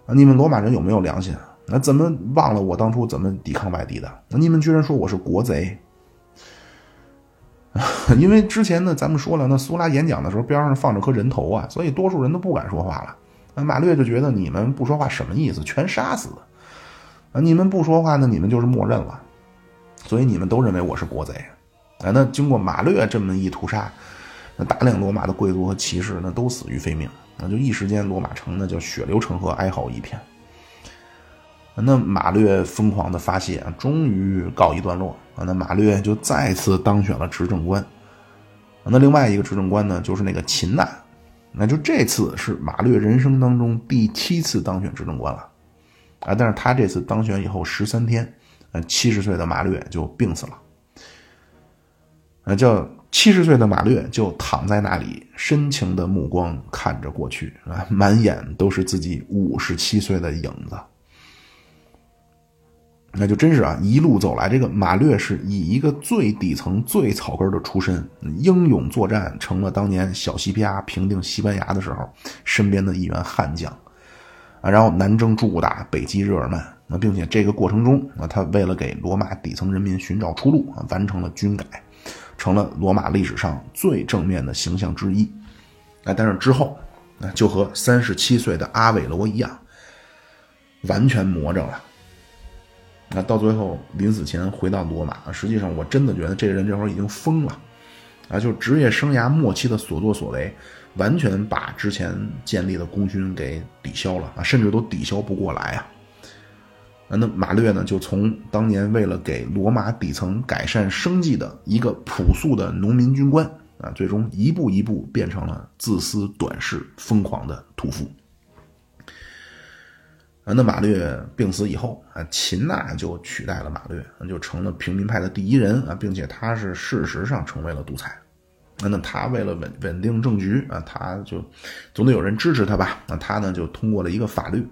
你们罗马人有没有良心？那怎么忘了我当初怎么抵抗外敌的？那你们居然说我是国贼？因为之前呢，咱们说了，那苏拉演讲的时候边上放着颗人头啊，所以多数人都不敢说话了。那马略就觉得你们不说话什么意思？全杀死啊！你们不说话，那你们就是默认了，所以你们都认为我是国贼。啊，那经过马略这么一屠杀，那大量罗马的贵族和骑士那都死于非命，那就一时间罗马城那叫血流成河，哀嚎一片。那马略疯狂的发泄，终于告一段落那马略就再次当选了执政官，那另外一个执政官呢，就是那个秦娜，那就这次是马略人生当中第七次当选执政官了，啊，但是他这次当选以后十三天，呃，七十岁的马略就病死了，啊，叫七十岁的马略就躺在那里，深情的目光看着过去，啊，满眼都是自己五十七岁的影子。那就真是啊，一路走来，这个马略是以一个最底层、最草根的出身，英勇作战，成了当年小西皮亚平定西班牙的时候身边的一员悍将啊。然后南征驻打，北击日耳曼，那并且这个过程中啊，他为了给罗马底层人民寻找出路啊，完成了军改，成了罗马历史上最正面的形象之一。啊，但是之后啊，就和三十七岁的阿韦罗一样，完全魔怔了。那到最后临死前回到罗马，实际上我真的觉得这个人这会儿已经疯了，啊，就职业生涯末期的所作所为，完全把之前建立的功勋给抵消了啊，甚至都抵消不过来啊。那马略呢，就从当年为了给罗马底层改善生计的一个朴素的农民军官啊，最终一步一步变成了自私短视、疯狂的屠夫。那马略病死以后啊，秦娜就取代了马略，就成了平民派的第一人啊，并且他是事实上成为了独裁。那他为了稳稳定政局啊，他就总得有人支持他吧？那他呢就通过了一个法律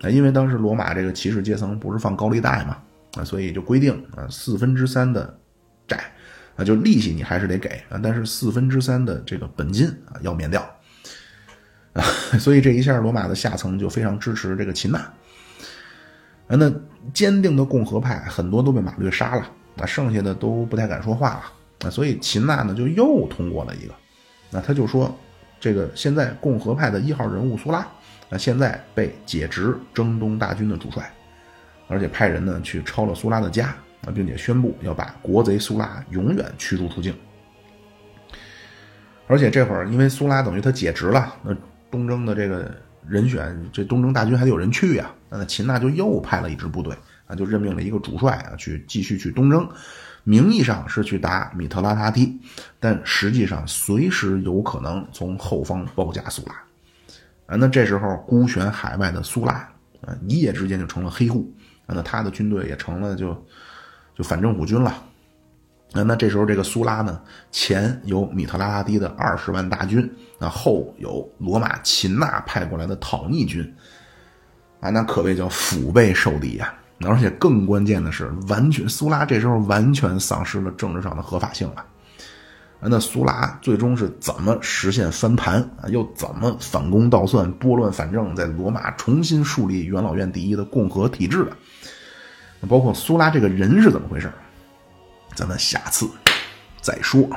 啊，因为当时罗马这个骑士阶层不是放高利贷嘛啊，所以就规定啊，四分之三的债啊，就利息你还是得给啊，但是四分之三的这个本金啊要免掉。所以这一下，罗马的下层就非常支持这个秦娜。那坚定的共和派很多都被马略杀了，那剩下的都不太敢说话了。那，所以秦娜呢就又通过了一个，那他就说，这个现在共和派的一号人物苏拉，那，现在被解职征东大军的主帅，而且派人呢去抄了苏拉的家，啊，并且宣布要把国贼苏拉永远驱逐出境。而且这会儿因为苏拉等于他解职了，那。东征的这个人选，这东征大军还得有人去呀。那秦娜就又派了一支部队啊，就任命了一个主帅啊，去继续去东征。名义上是去打米特拉塔梯，但实际上随时有可能从后方包夹苏拉。啊，那这时候孤悬海外的苏拉啊，一夜之间就成了黑户啊，那他的军队也成了就就反政府军了。那那这时候这个苏拉呢，前有米特拉拉蒂的二十万大军，那后有罗马秦娜派过来的讨逆军，啊，那可谓叫腹背受敌呀！而且更关键的是，完全苏拉这时候完全丧失了政治上的合法性了。啊，那苏拉最终是怎么实现翻盘啊？又怎么反攻倒算、拨乱反正，在罗马重新树立元老院第一的共和体制的？包括苏拉这个人是怎么回事？咱们下次再说。